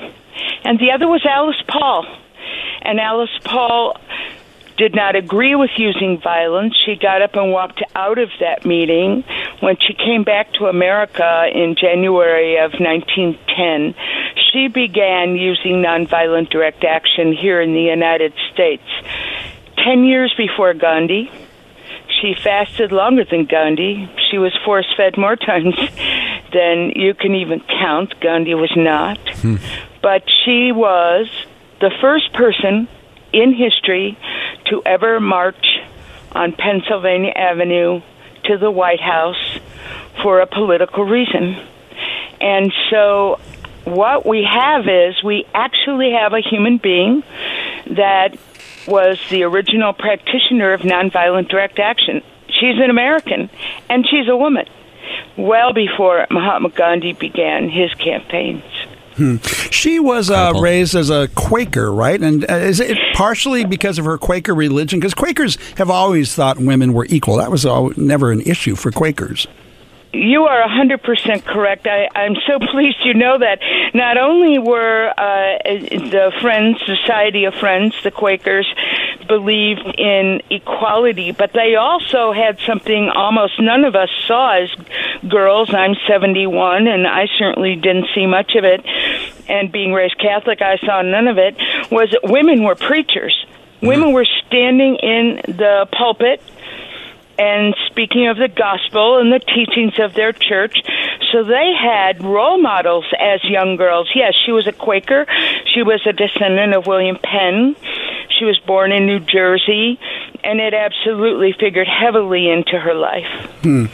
And the other was Alice Paul. And Alice Paul did not agree with using violence. She got up and walked out of that meeting. When she came back to America in January of 1910, she began using nonviolent direct action here in the United States. Ten years before Gandhi, she fasted longer than Gandhi. She was force fed more <laughs> times than you can even count. Gandhi was not. Hmm. But she was the first person in history to ever march on Pennsylvania Avenue to the White House for a political reason. And so what we have is we actually have a human being that was the original practitioner of nonviolent direct action. She's an American and she's a woman. Well before Mahatma Gandhi began his campaigns. Hmm. She was uh, raised as a Quaker, right? And uh, is it partially because of her Quaker religion? Because Quakers have always thought women were equal. That was al- never an issue for Quakers. You are 100% correct. I, I'm so <laughs> pleased you know that. Not only were uh, the Friends, Society of Friends, the Quakers, believed in equality, but they also had something almost none of us saw as girls. I'm 71, and I certainly didn't see much of it. And being raised Catholic, I saw none of it. Was that women were preachers. Women were standing in the pulpit and speaking of the gospel and the teachings of their church. So they had role models as young girls. Yes, she was a Quaker. She was a descendant of William Penn. She was born in New Jersey, and it absolutely figured heavily into her life. Hmm.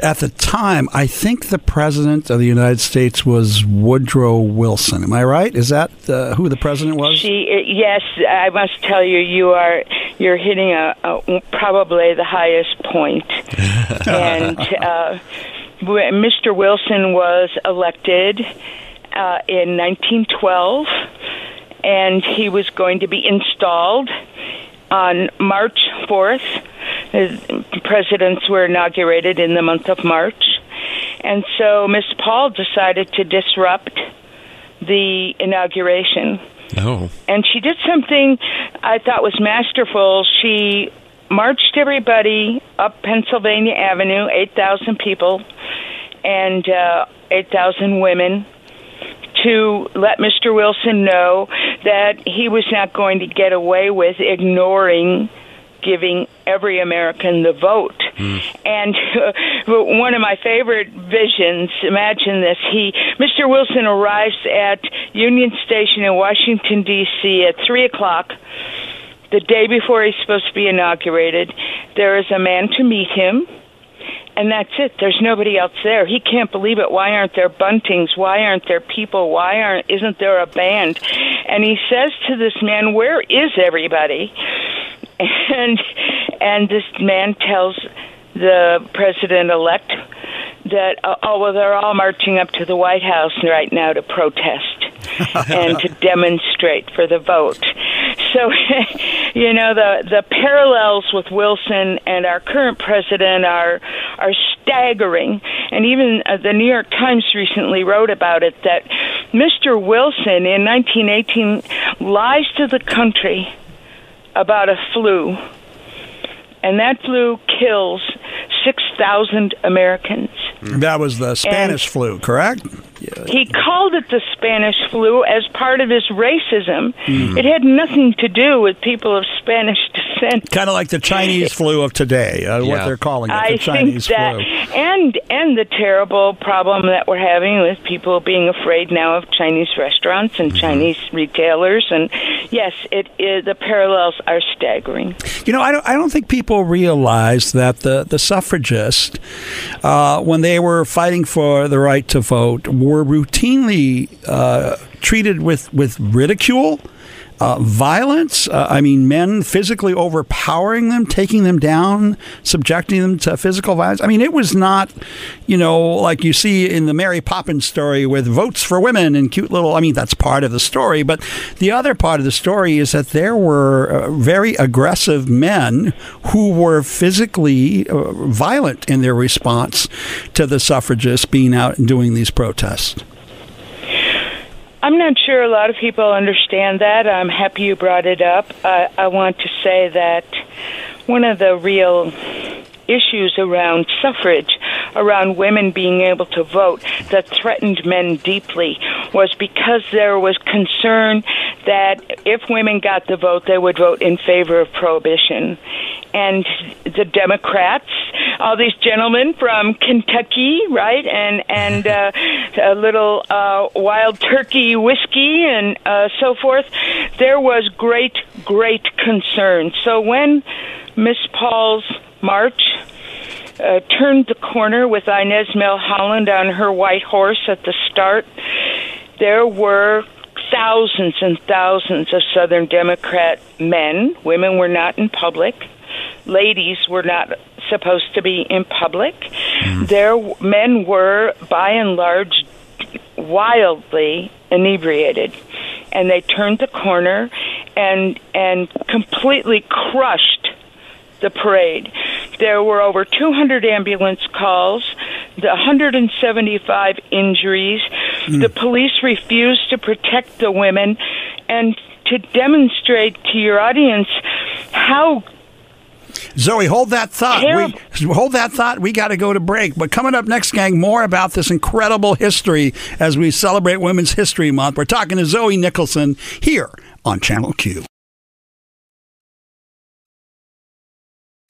At the time, I think the president of the United States was Woodrow Wilson. Am I right? Is that uh, who the president was? She, uh, yes, I must tell you, you are you're hitting a, a probably the highest point. <laughs> and uh, Mr. Wilson was elected uh, in 1912, and he was going to be installed on March 4th. Presidents were inaugurated in the month of March. And so Miss Paul decided to disrupt the inauguration. Oh. And she did something I thought was masterful. She marched everybody up Pennsylvania Avenue, 8,000 people, and uh, 8,000 women to let Mr. Wilson know that he was not going to get away with ignoring giving every American the vote. Hmm. And <laughs> uh, one of my favorite visions, imagine this, he Mr. Wilson arrives at Union Station in Washington D.C. at three o'clock. The day before he's supposed to be inaugurated, there is a man to meet him and that's it. There's nobody else there. He can't believe it. Why aren't there buntings? Why aren't there people? Why aren't isn't there a band? And he says to this man, "Where is everybody?" And and this man tells the president elect that uh, oh well they're all marching up to the White House right now to protest <laughs> and to demonstrate for the vote. So <laughs> you know the the parallels with Wilson and our current president are are staggering and even uh, the New York Times recently wrote about it that Mr. Wilson in 1918 lies to the country about a flu and that flu kills 6,000 Americans. That was the Spanish flu, correct? He called it the Spanish flu as part of his racism. Hmm. It had nothing to do with people of Spanish descent. Kind of like the Chinese flu of today, uh, what they're calling it, the I think Chinese that, flu. and and the terrible problem that we're having with people being afraid now of Chinese restaurants and Chinese retailers, and yes, it is the parallels are staggering. You know, I don't, I don't think people realize that the, the suffragists, uh, when they were fighting for the right to vote, were routinely uh, treated with, with ridicule. Uh, violence, uh, I mean, men physically overpowering them, taking them down, subjecting them to physical violence. I mean, it was not, you know, like you see in the Mary Poppins story with votes for women and cute little, I mean, that's part of the story. But the other part of the story is that there were uh, very aggressive men who were physically uh, violent in their response to the suffragists being out and doing these protests. I'm not sure a lot of people understand that. I'm happy you brought it up. I, I want to say that one of the real issues around suffrage, around women being able to vote, that threatened men deeply was because there was concern that if women got the vote, they would vote in favor of prohibition. And the Democrats, all these gentlemen from Kentucky, right, and and <laughs> uh, a little uh, wild turkey whiskey and uh, so forth, there was great, great concern. So when Miss Paul's march uh, turned the corner with Inez Milholland on her white horse at the start, there were thousands and thousands of Southern Democrat men. Women were not in public. Ladies were not supposed to be in public. Their men were, by and large, wildly inebriated, and they turned the corner and and completely crushed the parade. There were over 200 ambulance calls, the 175 injuries. Hmm. The police refused to protect the women, and to demonstrate to your audience how Zoe, hold that thought. We, hold that thought. We got to go to break. But coming up next, gang, more about this incredible history as we celebrate Women's History Month. We're talking to Zoe Nicholson here on Channel Q.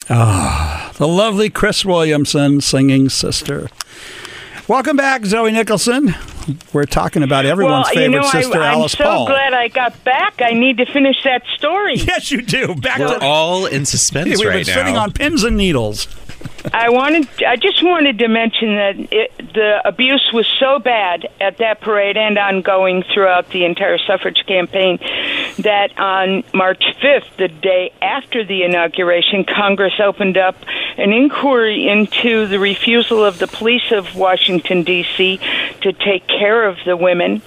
Ah, the lovely Cris Williamson singing Sister. Welcome back, Zoe Nicholson. We're talking about everyone's well, favorite you know, sister, I, Alice I'm so glad I got back. I need to finish that story. <laughs> Yes, you do. Back We're to all in suspense <laughs> We've right been sitting on pins and needles. I wanted. I just wanted to mention that it, the abuse was so bad at that parade and ongoing throughout the entire suffrage campaign that on March 5th, the day after the inauguration, Congress opened up an inquiry into the refusal of the police of Washington D.C. to take care of the women,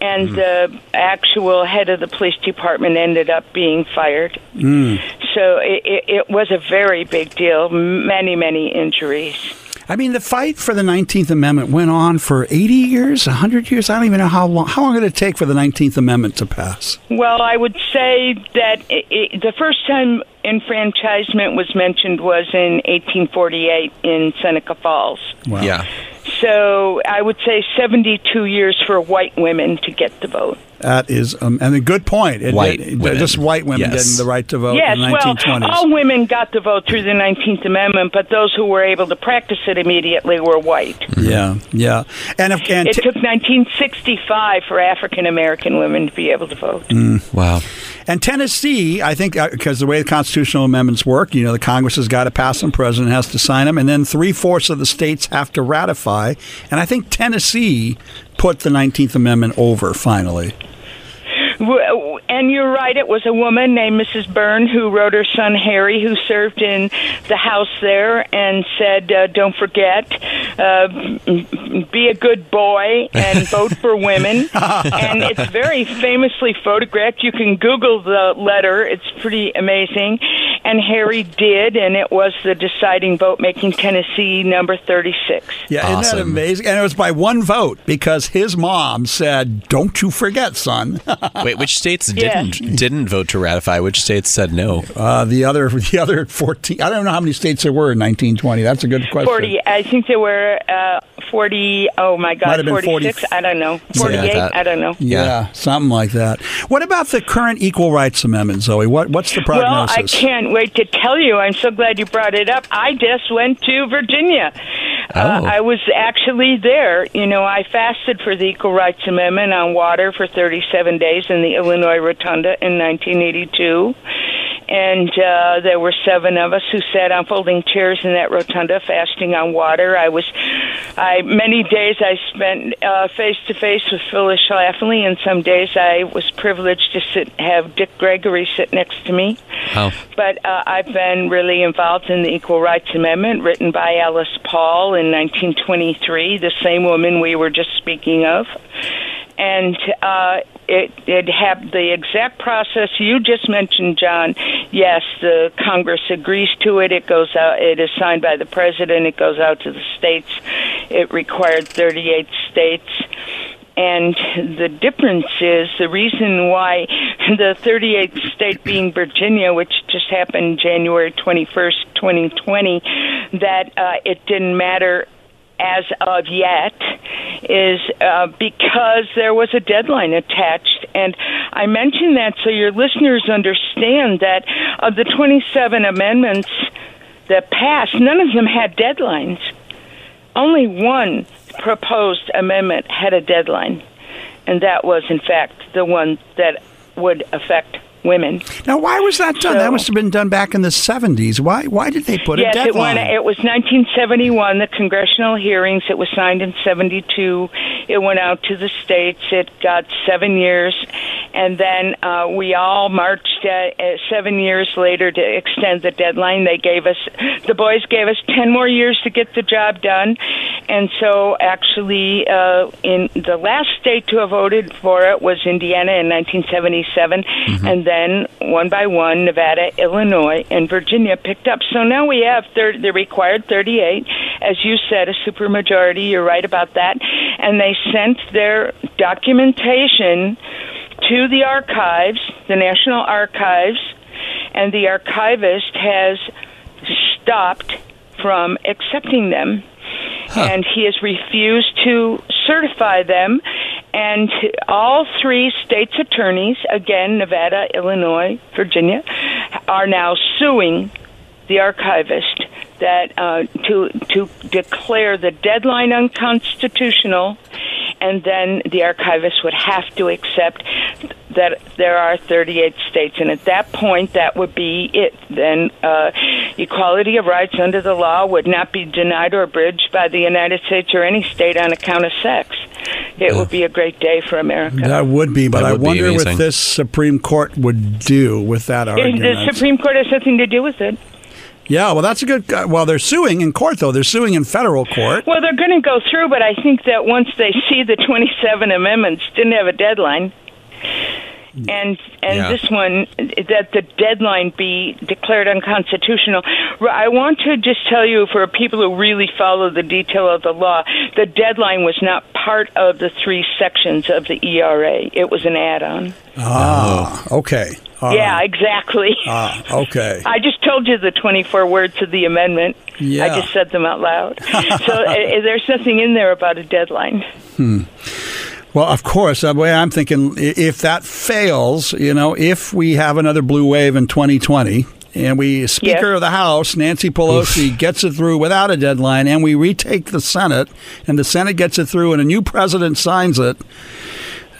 and the actual head of the police department ended up being fired. Mm. So it, it, it was a very big deal. Many, many injuries. I mean, the fight for the 19th Amendment went on for 80 years, 100 years. I don't even know how long. How long did it take for the 19th Amendment to pass? Well, I would say that it, it, the first time enfranchisement was mentioned was in 1848 in Seneca Falls. Wow. Yeah. So I would say 72 years for white women to get the vote. That is, um, and a good point. It, White it- women. just white women Yes. getting the right to vote yes, in the 1920s. well, all women got the vote through the 19th Amendment, but those who were able to practice it immediately were white. Yeah, yeah, and if and It t- took 1965 for African American women to be able to vote. Wow. And Tennessee, I think, uh, because the way the constitutional amendments work, you know, the Congress has got to pass them, President has to sign them, and then three fourths of the states have to ratify. And I think Tennessee put the 19th Amendment over finally. W- And you're right, it was a woman named Mrs. Burn who wrote her son Harry, who served in the House there, and said, uh, Don't forget, uh, be a good boy and <laughs> vote for women. and it's very famously photographed. You can Google the letter, it's pretty amazing. And Harry did, and it was the deciding vote, making Tennessee number 36. Yeah, isn't that amazing? And it was by one vote because his mom said, "Don't you forget, son." <laughs> Wait, which states didn't didn't vote to ratify? Which states said no? uh, the other, <laughs> the other fourteen. I don't know how many states there were in 1920. That's a good question. 40, I think there were uh, 40, oh my God, 46, 40 I don't know. 48, that. I don't know. Yeah, Yeah. something like that. What about the current Equal Rights Amendment, Zoe? What what's the prognosis? Well, prognosis? I can't wait to tell you. I'm so glad you brought it up. I just went to Virginia. Uh, Oh. I was actually there. You know, I fasted for the Equal Rights Amendment on water for 37 days in the Illinois Rotunda in 1982. And uh, there were seven of us who sat on folding chairs in that rotunda, fasting on water. I was, I many days I spent face to face with Phyllis Schlafly, and some days I was privileged to sit have Dick Gregory sit next to me. Oh. But uh, I've been really involved in the Equal Rights Amendment, written by Alice Paul in 1923, the same woman we were just speaking of. And uh, it it had the exact process you just mentioned, John. Yes, the Congress agrees to it. It goes out. It is signed by the president. It goes out to the states. It required 38 states. And the difference is the reason why the 38th state being Virginia, which just happened January 21st, 2020, that uh, it didn't matter as of yet is uh, because there was a deadline attached. And I mention that so your listeners understand that of the 27 amendments that passed, none of them had deadlines. Only one proposed amendment had a deadline, and that was, in fact, the one that would affect women. now, why was that done? So- that must have been done back in the 70s. Why Why did they put yes, a it went. It was 1971. The congressional hearings. It was signed in 72. It went out to the states. It got seven years, and then uh, we all marched uh, uh, seven years later to extend the deadline. They gave us the boys gave us 10 more years to get the job done, and so actually, uh, in the last state to have voted for it was Indiana in 1977, and then one by one, Nevada, Illinois, and Virginia picked up. So now we have thir- the required 38, as you said, a supermajority. You're right about that, and they sent their documentation to the archives, the National Archives, and the archivist has stopped from accepting them. And he has refused to certify them. And all three states' attorneys, again, Nevada, Illinois, Virginia, are now suing the archivist that uh, to to declare the deadline unconstitutional, and then the archivist would have to accept that there are 38 states, and at that point, that would be it. Then uh, equality of rights under the law would not be denied or abridged by the United States or any state on account of sex. It would be a great day for America. That would be, but That I wonder what this Supreme Court would do with that argument. the. Supreme Court has nothing to do with it. Yeah, well, that's a good. uh, Well, they're suing in court, though. They're suing in federal court. Well, they're going to go through, but I think that once they see the 27 amendments, didn't have a deadline. And and Yeah. this one that the deadline be declared unconstitutional. I want to just tell you for people who really follow the detail of the law, the deadline was not part of the three sections of the ERA. It was an add-on. Ah, okay. All yeah, right. exactly. Ah, okay. <laughs> I just told you the 24 words of the amendment. Yeah. I just said them out loud. so uh, <laughs> there's nothing in there about a deadline. Well, of course, uh, the way I'm thinking, if that fails, you know, if we have another blue wave in 2020 and we Speaker Yes. of the House, Nancy Pelosi, gets it through without a deadline and we retake the Senate and the Senate gets it through and a new president signs it,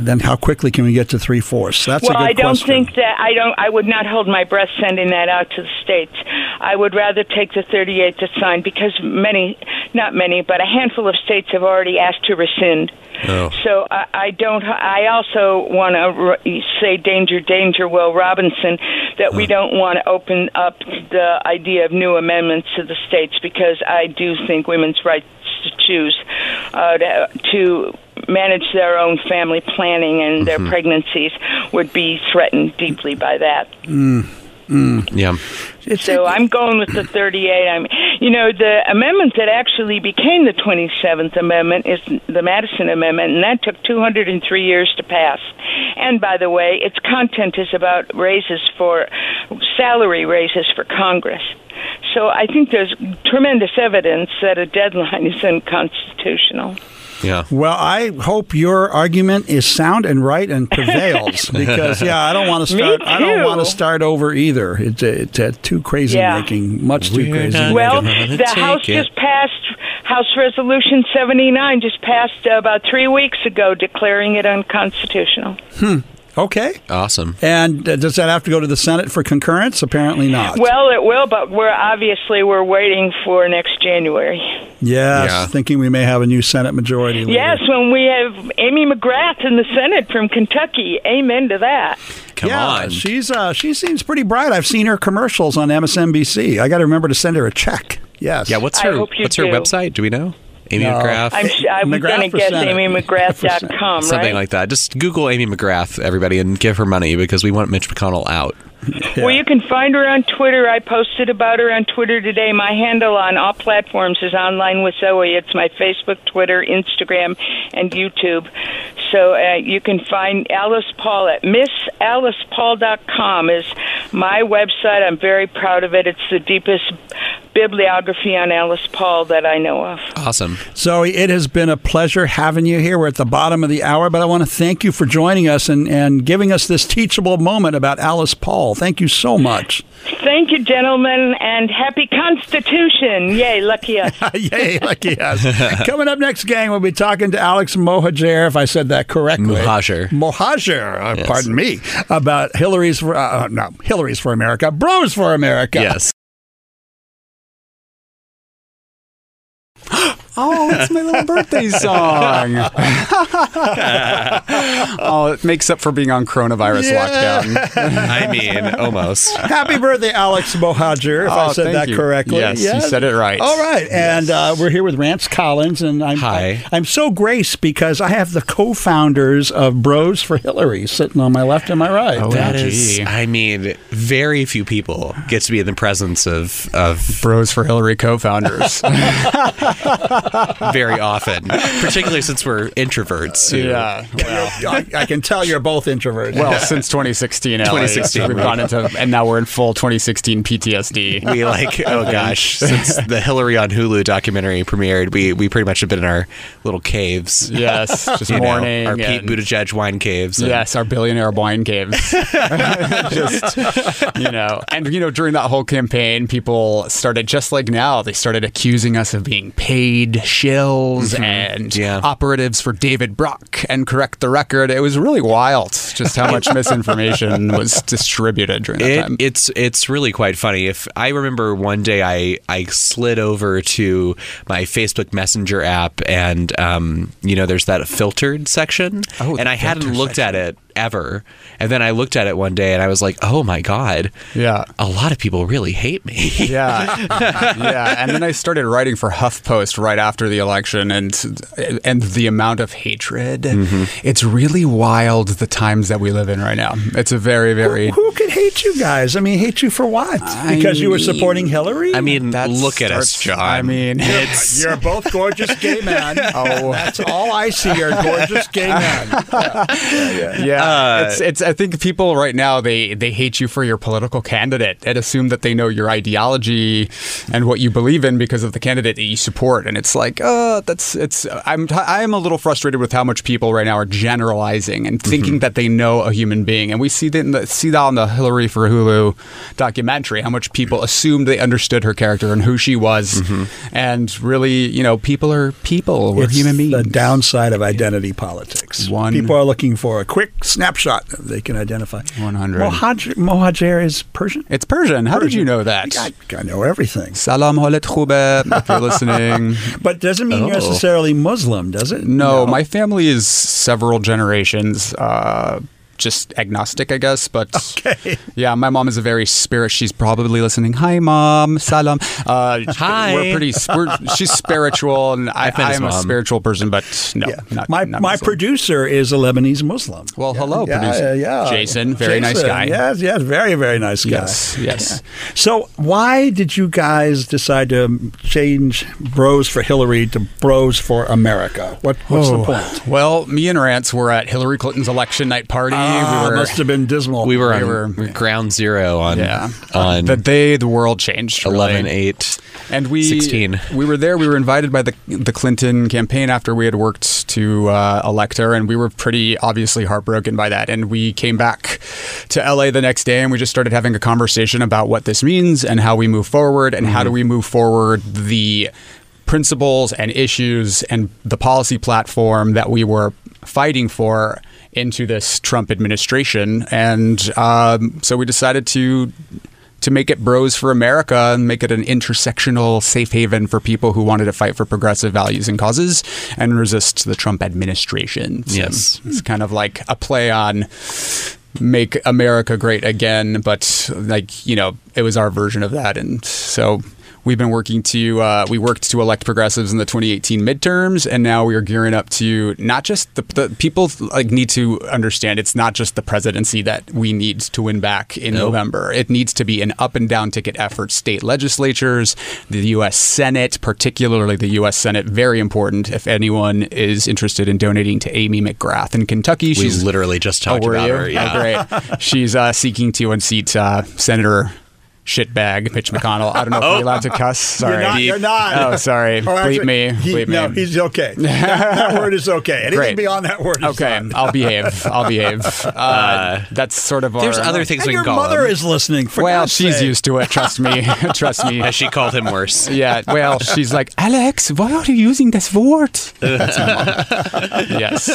then how quickly can we get to three fourths? That's well, a good I don't question. think that I don't. I would not hold my breath sending that out to the states. I would rather take the 38 to sign because many, not many, but a handful of states have already asked to rescind. Oh. So I, I don't. I also want to say, danger, danger, Will Robinson, that we don't want to open up the idea of new amendments to the states because I do think women's rights to choose uh, to, to manage their own family planning and their Mhm. pregnancies would be threatened deeply by that. Mm, mm. Yeah. So I'm going with the 38. I'm, you know, the amendment that actually became the 27th Amendment is the Madison Amendment, and that took 203 years to pass. And by the way, its content is about raises for salary raises for Congress. So I think there's tremendous evidence that a deadline is unconstitutional. Yeah. Well, I hope your argument is sound and right and <laughs> prevails because yeah, I don't want to Me start. I don't want to start over either. It's it's uh, too crazy Yeah. making, much too We're crazy. not Well, gonna the House it. just passed House Resolution 79 just passed uh, about 3 weeks ago declaring it unconstitutional. Hmm. Okay. Awesome. And uh, does that have to go to the Senate for concurrence? Apparently not. Well, it will, but we're obviously we're waiting for next January. yes, Yeah. thinking we may have a new Senate majority. Leader. Yes, when we have Amy McGrath in the Senate from Kentucky. Amen to that. Come yeah, on. she's uh, she seems pretty bright. I've seen her commercials on MSNBC. I got to remember to send her a check. Yes. Yeah. What's her hope you What's her website? Do we know? Amy No. McGrath. I'm, sh- I'm McGrath going to for guess Senate. amymcgrath.com, Something like that. Just Google Amy McGrath, everybody, and give her money because we want Mitch McConnell out. Well, you can find her on Twitter. I posted about her on Twitter today. My handle on all platforms is online with Zoe. It's my Facebook, Twitter, Instagram, and YouTube. So uh, you can find Alice Paul at MissAlicePaul.com is my website. I'm very proud of it. It's the deepest bibliography on Alice Paul that I know of. Awesome. Zoe, it has been a pleasure having you here. We're at the bottom of the hour, but I want to thank you for joining us and, and giving us this teachable moment about Alice Paul. Thank you so much. Thank you, gentlemen, and happy Constitution! Yay, lucky us. <laughs> Yay, lucky <laughs> us. Coming up next, gang, we'll be talking to Alex Mohajer, if I said that correctly. Mohajer. Mohajer, uh, Yes. pardon me, about Hillary's for, uh, no, Hillary's for America, Bros for America. Yes. Oh, it's my little birthday <laughs> song. <laughs> oh, it makes up for being on coronavirus Yeah. lockdown. <laughs> I mean, almost. Happy birthday, Alex Mohajer, if I Oh, said that you. correctly. Yes, you said it right. All right. And uh, we're here with Rance Collins. And I'm, Hi. I, am so graced because I have the co founders of Bros for Hillary sitting on my left and my right. Oh, That gee. I mean, very few people get to be in the presence of of Bros for Hillary co-founders. Very often, particularly since we're introverts. who- yeah. I, I can tell you're both introverts. Well, since 2016, LA, 2016, we've gone into, and now we're in full 2016 PTSD. We like, oh <laughs> gosh, since the Hillary on Hulu documentary premiered, we we pretty much have been in our little caves. Yes, just You know, mourning. our Pete Buttigieg wine caves. and- Yes, our billionaire wine caves. <laughs> just, you know, and, you know, during that whole campaign, people started, just like now, they started accusing us of being paid paid shills and operatives for David Brock and correct the record. It was really wild just how <laughs> much misinformation was distributed during that It, time. it's it's really quite funny. If I remember one day, I I slid over to my Facebook Messenger app, and um, you know, there's that filtered section, Oh, and I hadn't looked at it ever, and then I looked at it one day, and I was like, oh my god, yeah, a lot of people really hate me. <laughs> yeah, yeah. And then I started writing for HuffPost right after the election, and and the amount of hatred. Mm-hmm. It's really wild the times that we live in right now. It's a very, very. Who could hate you guys? I mean, hate you for what? Because you were supporting Hillary? I mean, look at us, John. I mean, it's <laughs> You're both gorgeous gay men. <laughs> oh, that's all I see. You're gorgeous gay men. yeah, Uh, it's it's. I think people right now they they hate you for your political candidate and assume that they know your ideology and what you believe in because of the candidate that you support. And it's like, uh, that's it's. I'm t- I'm a little frustrated with how much people right now are generalizing and thinking that they know a human being. And we see that in the, see that on the Hillary for Hulu documentary, how much people assumed they understood her character and who she was, and really, you know, people are people. We're it's human beings. the downside of identity politics. One- People are looking for a quick snapshot they can identify. 100. Mohaj- Mohajer is Persian? It's Persian. How did you know that? I, I know everything. Salam holet khube, if you're <laughs> listening. But doesn't mean you're Oh. necessarily Muslim, does it? No, my family is several generations. Uh, just agnostic, I guess. But okay. <laughs> yeah, my mom is a very spirit. She's probably listening. Hi, mom. Salam. Uh, Hi. We're pretty. We're, she's spiritual, and I, I've met I his am a spiritual person. But no, not my not my Muslim. producer is a Lebanese Muslim. Well, hello, yeah, producer. yeah. Jason, very nice guy. Yes, yes, very, very nice guy. Yes, yes. So, why did you guys decide to change Bros for Hillary to Bros for America? What, what's the Oh, point? Well, me and Rance were at Hillary Clinton's election night party. Ah, we were, must have been dismal. we were We on were- ground zero on Yeah. on the day the world changed. really. 11 8 And we 16. we were there. We were invited by the the Clinton campaign after we had worked to uh, elect her, and we were pretty obviously heartbroken by that. And we came back to LA the next day, and we just started having a conversation about what this means and how we move forward, and how do we move forward the principles and issues and the policy platform that we were fighting for into this Trump administration. And um, so we decided to to make it Bros for America and make it an intersectional safe haven for people who wanted to fight for progressive values and causes and resist the Trump administration. So Yes. It's kind of like a play on make America great again, but like, you know, it was our version of that. And so we've been working to, uh, we worked to elect progressives in the 2018 midterms, and now we are gearing up to not just the, the people like need to understand it's not just the presidency that we need to win back in Nope. November. It needs to be an up and down ticket effort. State legislatures, the U.S. Senate, particularly the U.S. Senate, very important. If anyone is interested in donating to Amy McGrath in Kentucky, we she's literally just talked oh, about you? her yeah Oh, great. <laughs> She's uh, seeking to unseat uh, Senator shitbag Mitch McConnell. I don't know if Oh. we're allowed to cuss. Sorry. You're not. You're not. Oh, sorry. Oh, Bleep actually, me. he- Bleep no, me. he's okay. <laughs> That, that word is okay. Anything Great. beyond that word is Okay, fine. I'll behave. I'll behave. <laughs> Uh, that's sort of our. there's other things we your can call mother him. is listening. For Well, God's she's sake. used to it. Trust me. <laughs> Trust me. As she called him worse Yeah. Well, she's like, Alex, why are you using this word? That's my mom. yes.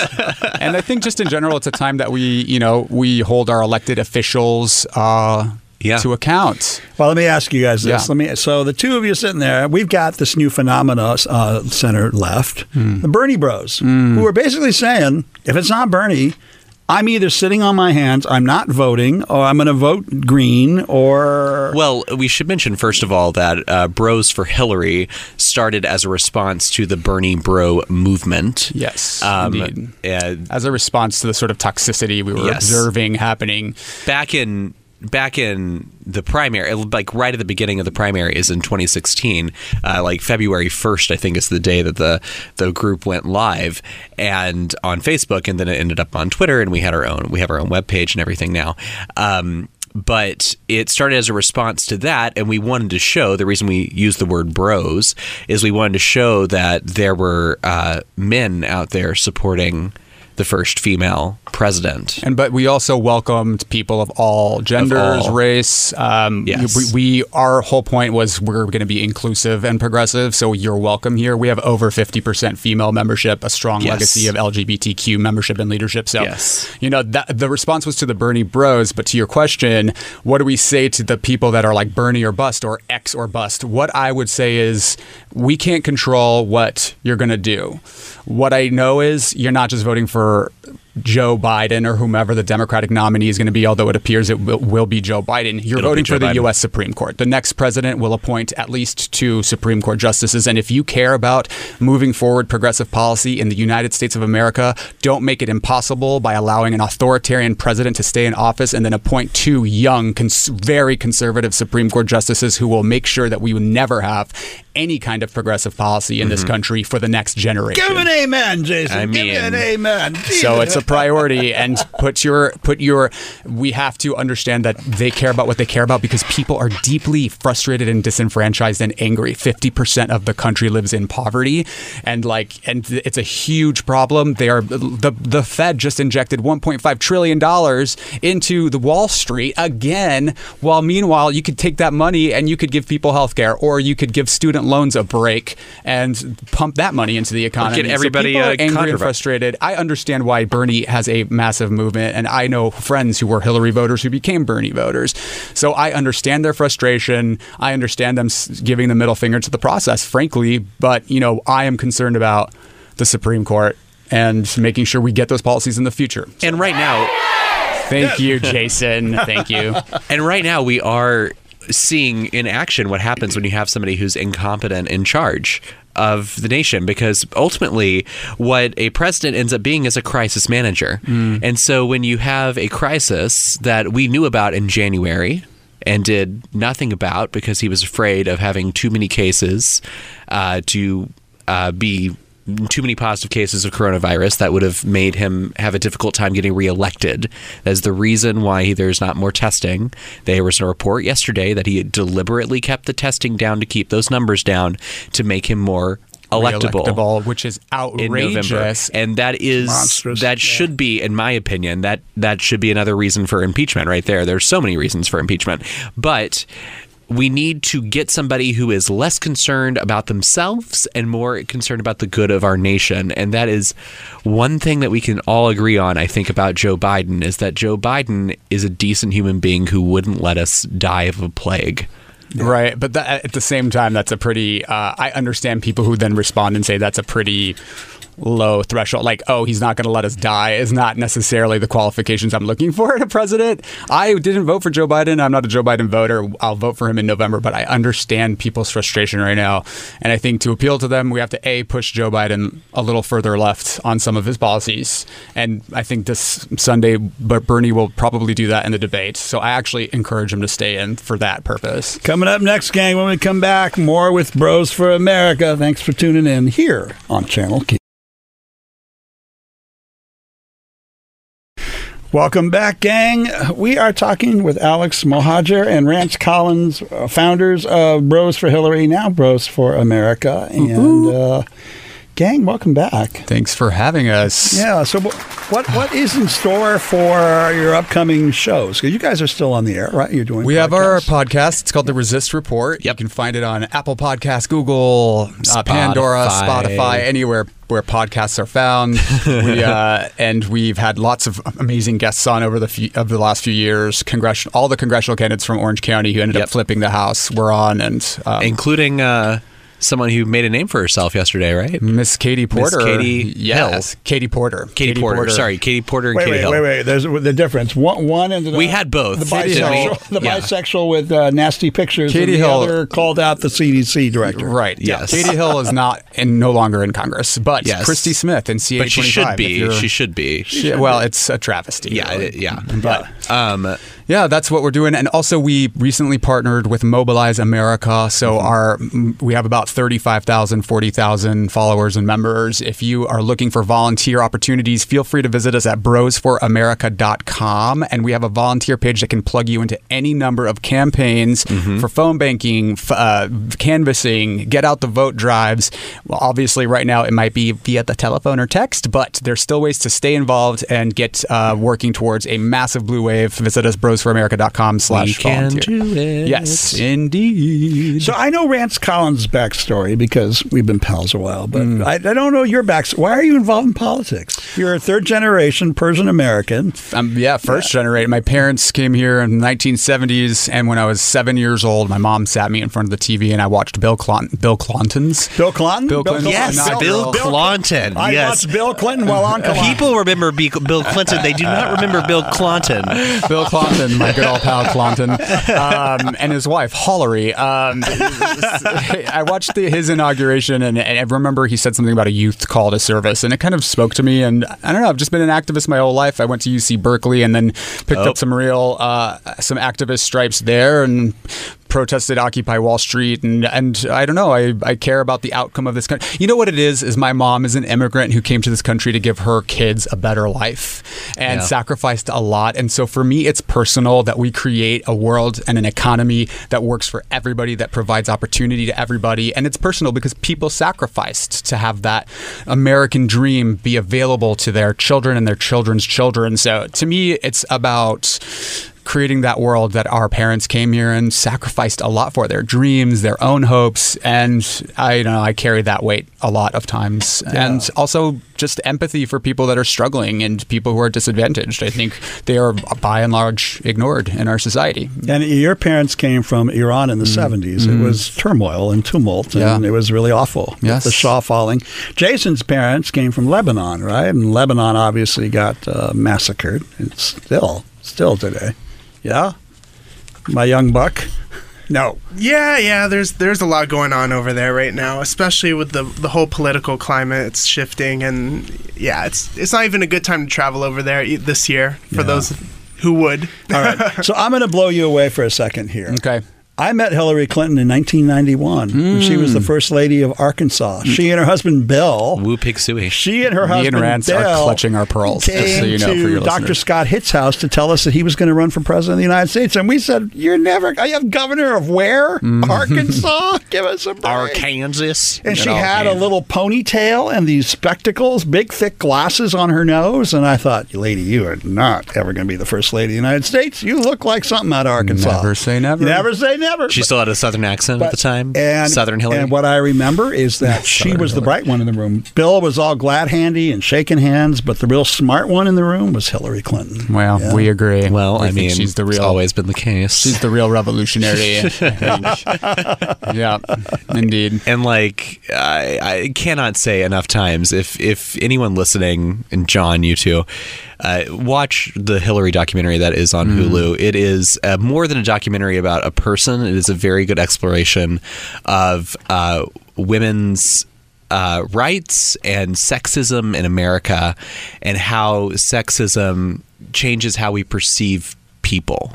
And I think just in general, it's a time that we, you know, we hold our elected officials uh, Yeah. to account. Well, let me ask you guys this. Yeah. Let me. So the two of you sitting there, we've got this new phenomena uh, center left, Hmm. the Bernie Bros, who are basically saying, if it's not Bernie, I'm either sitting on my hands, I'm not voting, or I'm going to vote green, or Well, we should mention first of all that uh, Bros for Hillary started as a response to the Bernie Bro movement. Yes, Um, indeed. uh, As a response to the sort of toxicity we were Yes. observing happening. back in back in the primary, like right at the beginning of the primaries in 2016, uh, like February 1st, I think is the day that the the group went live and on Facebook, and then it ended up on Twitter, and we had our own we have our own webpage and everything now. Um, but it started as a response to that, and we wanted to show the reason we use the word bros is we wanted to show that there were uh, men out there supporting the first female president. And but we also welcomed people of all genders, all. race. Um, Yes. we, we our whole point was we're going to be inclusive and progressive, so you're welcome here. We have over fifty percent female membership, a strong Yes. legacy of LGBTQ membership and leadership. So Yes. you know that the response was to the Bernie Bros, but to your question, what do we say to the people that are like Bernie or bust or X or bust? What I would say is we can't control what you're going to do. What I know is you're not just voting for Joe Biden or whomever the Democratic nominee is going to be, although it appears it will, will be Joe Biden. You're It'll voting for the Biden. U.S. Supreme Court. The next president will appoint at least two Supreme Court justices. And if you care about moving forward progressive policy in the United States of America, don't make it impossible by allowing an authoritarian president to stay in office and then appoint two young, cons- very conservative Supreme Court justices who will make sure that we will never have any kind of progressive policy in this mm-hmm. country for the next generation. Give an amen, Jason. I Give me an mean- amen. So it's a priority, and put your put your. We have to understand that they care about what they care about because people are deeply frustrated and disenfranchised and angry. Fifty percent of the country lives in poverty, and like, and it's a huge problem. They are the the Fed just injected 1.5 trillion dollars into the Wall Street again, while meanwhile you could take that money and you could give people health care, or you could give student loans a break and pump that money into the economy. So everybody people are angry and frustrated. I understand why Bernie has a massive movement, and I know friends who were Hillary voters who became Bernie voters. So I understand their frustration. I understand them giving the middle finger to the process, frankly. But you know, I am concerned about the Supreme Court and making sure we get those policies in the future. And right now, Thank you, Jason. Thank you. <laughs> and right now we are seeing in action what happens when you have somebody who's incompetent in charge of the nation because ultimately what a president ends up being is a crisis manager. And so when you have a crisis that we knew about in January and did nothing about because he was afraid of having too many cases uh, to uh, be too many positive cases of coronavirus that would have made him have a difficult time getting reelected. That's the reason why there's not more testing. There was a report yesterday that he deliberately kept the testing down to keep those numbers down to make him more electable. Reelectable, which is outrageous. and that is Monstrous, that yeah. should be, in my opinion, that that should be another reason for impeachment. Right there, there's so many reasons for impeachment, but we need to get somebody who is less concerned about themselves and more concerned about the good of our nation. And that is one thing that we can all agree on, I think, about Joe Biden is that Joe Biden is a decent human being who wouldn't let us die of a plague. Right, but that, at the same time, that's a pretty. Uh, I understand people who then respond and say that's a pretty low threshold. Like, oh, he's not going to let us die is not necessarily the qualifications I'm looking <laughs> for in a president. I didn't vote for Joe Biden. I'm not a Joe Biden voter. I'll vote for him in November, but I understand people's frustration right now, and I think to appeal to them, we have to a push Joe Biden a little further left on some of his policies, and I think this Sunday, but Bernie will probably do that in the debate. So I actually encourage him to stay in for that purpose. Coming up next, gang, when we come back, more with Bros for America. Thanks for tuning in here on Channel Q. Welcome back, gang. We are talking with Alex Mohajer and Rance Collins, uh, founders of Bros for Hillary, now Bros for America. And, uh, gang, welcome back. Thanks for having us. Yeah. So, what what is in store for your upcoming shows? Because you guys are still on the air, right? You're doing. We have our podcast. It's called The Resist Report. You can find it on Apple Podcasts, Google, uh, Pandora, Spotify. Spotify, anywhere where podcasts are found. <laughs> we, uh, and we've had lots of amazing guests on over the few, over the last few years. Congressional, all the congressional candidates from Orange County who ended Yep. up flipping the House were on, and um, including uh, someone who made a name for herself yesterday, right? Miss Katie Porter. Miss Porter. Katie yes, Hill. Katie Porter. Katie, Porter. Sorry, Katie Porter and Wait, Katie wait, Hill. wait, wait. There's the difference. One, one ended We had both, The bisexual, the Yeah. bisexual with uh, nasty pictures. Katie and the Hill- other called out the CDC director. Right. Yes. Katie Hill is not and no longer in Congress, but Yes. Christy Smith in CA But she should be. She should be. She- well, it's a travesty. Yeah, really. it- yeah. But Um, Yeah, that's what we're doing. And also, we recently partnered with Mobilize America. So, our we have about 35,000, 40,000 followers and members. If you are looking for volunteer opportunities, feel free to visit us at brosforamerica.com. And we have a volunteer page that can plug you into any number of campaigns for phone banking, f- uh, canvassing, get out the vote drives. Well, obviously, right now it might be via the telephone or text, but there's still ways to stay involved and get uh, working towards a massive blue wave. Visit us, brosforamerica.com slash can volunteer. do it. Yes, indeed. So I know Rance Collins' backstory because we've been pals a while, but Mm. I, I don't know your backstory. Why are you involved in politics? You're a third generation Persian American. Um, yeah, first generation. My parents came here in the 1970s, and when I was seven years old, my mom sat me in front of the TV, and I watched Bill Clon- Bill Clinton's. Bill Clinton? Bill Clinton. Yes, Not Bill, Bill. Clinton. I yes. watched Bill Clinton while on Clinton. People remember Bill Clinton. They do not remember Bill Clinton. Bill Clonton, my good old pal Clonton, um, and his wife Hollery. Um, I watched the, his inauguration, and, and I remember he said something about a youth call to service, and it kind of spoke to me. And I don't know, I've just been an activist my whole life. I went to UC Berkeley, and then picked Oh. up some real uh, some activist stripes there, and protested Occupy Wall Street, and and I don't know, I, I care about the outcome of this country. You know what it is? Is my mom is an immigrant who came to this country to give her kids a better life and Yeah. sacrificed a lot. And so for me, it's personal that we create a world and an economy that works for everybody, that provides opportunity to everybody, and it's personal because people sacrificed to have that American dream be available to their children and their children's children. So to me, it's about creating that world that our parents came here and sacrificed a lot for their dreams, their own hopes, and I you know I carry that weight a lot of times, and also just empathy for people that are struggling and people who are disadvantaged. I think they are by and large ignored in our society. And your parents came from Iran in the 70s. It was turmoil and tumult, and Mm-hmm. Yeah. it was really awful. Yes. The Shah falling. Jason's parents came from Lebanon, right? And Lebanon obviously got uh, massacred. It's still, still today. Yeah? My young buck? No. Yeah, yeah. There's there's a lot going on over there right now, especially with the the whole political climate. It's shifting, and yeah, it's it's not even a good time to travel over there e- this year for Yeah. those who would. All right. <laughs> so I'm going to blow you away for a second here. Okay. I met Hillary Clinton in 1991. when She was the first lady of Arkansas. She and her husband Bill. Woo pig sooie. She and her Me husband and Rance Bill are clutching our pearls, just Came so you know, to for your Dr. listeners. Scott Hitt's house to tell us that he was going to run for president of the United States, and we said, "You're never. I am governor of where? Mm. Arkansas. <laughs> Give us a break." Arkansas. And she had a little ponytail and these spectacles, big thick glasses on her nose. And I thought, lady, you are not ever going to be the first lady of the United States. You look like something out of Arkansas. Never say never. Never say never. She still had a southern accent at the time. And, Southern Hillary. And what I remember is that she was the bright one in the room. Bill was all glad handy and shaking hands, but the real smart one in the room was Hillary Clinton. Well, Yeah. we agree. well, We I mean, she's the it's real. always been the case. She's the real revolutionary. I <laughs> think. <laughs> yeah, indeed. and like I, I cannot say enough times if if anyone listening and john you too uh, watch the hillary documentary that is on hulu. It is uh, more than a documentary about a person. It is a very good exploration of uh, women's uh, rights and sexism in America, and how sexism changes how we perceive people.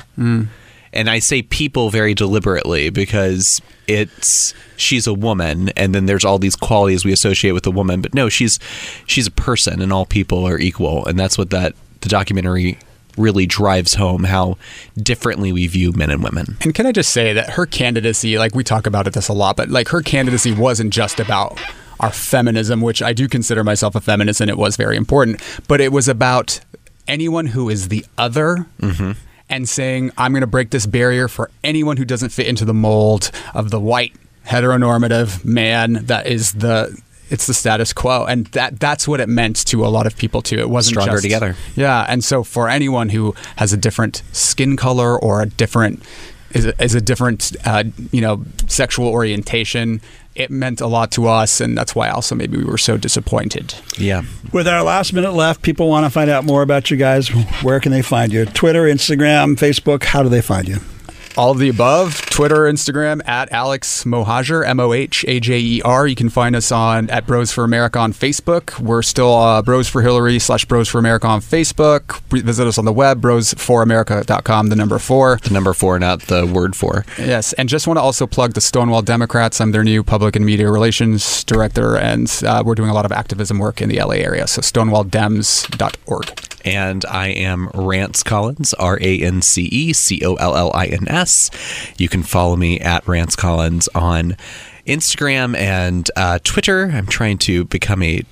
And I say people very deliberately because it's she's a woman, and then there's all these qualities we associate with a woman. But no, she's she's a person, and all people are equal, and that's what that the documentary really drives home how differently we view men and women. And can I just say that her candidacy, like we talk about it this a lot, but like her candidacy wasn't just about our feminism, which I do consider myself a feminist and it was very important, but it was about anyone who is the other. Mm-hmm. And saying, I'm going to break this barrier for anyone who doesn't fit into the mold of the white heteronormative man that is the it's the status quo and that that's what it meant to a lot of people too it wasn't Stronger just- together. yeah and so for anyone who has a different skin color or a different is a, is a different uh, you know sexual orientation it meant a lot to us and that's why also maybe we were so disappointed Yeah. With our last minute left, people want to find out more about you guys. Where can they find you? Twitter, Instagram, Facebook. How do they find you? All of the above Twitter, Instagram at Alex Mohajer, M O H A J E R. You can find us on at Bros for America on Facebook. We're still uh, Bros for Hillary slash Bros for America on Facebook. Visit us on the web, bros for brosforamerica.com, the number four. The number four, not the word four. Yes. And just want to also plug the Stonewall Democrats. I'm their new public and media relations director, and uh, we're doing a lot of activism work in the LA area. So stonewalldems.org. And I am Rance Collins, R A N C E C O L L I N S. You can follow me at Rance Collins on Instagram and uh, Twitter. I'm trying to become a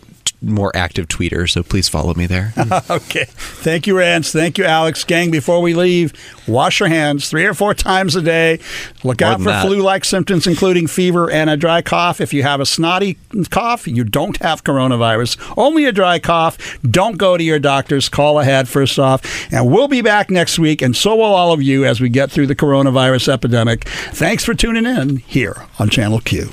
more active tweeter, so please follow me there. <laughs> okay. Thank you, Rance. Thank you, Alex. Gang, before we leave, wash your hands three or four times a day. Look More out for flu like symptoms, including fever and a dry cough. If you have a snotty cough, you don't have coronavirus. Only a dry cough. Don't go to your doctors. Call ahead, first off. And we'll be back next week, and so will all of you as we get through the coronavirus epidemic. Thanks for tuning in here on Channel Q.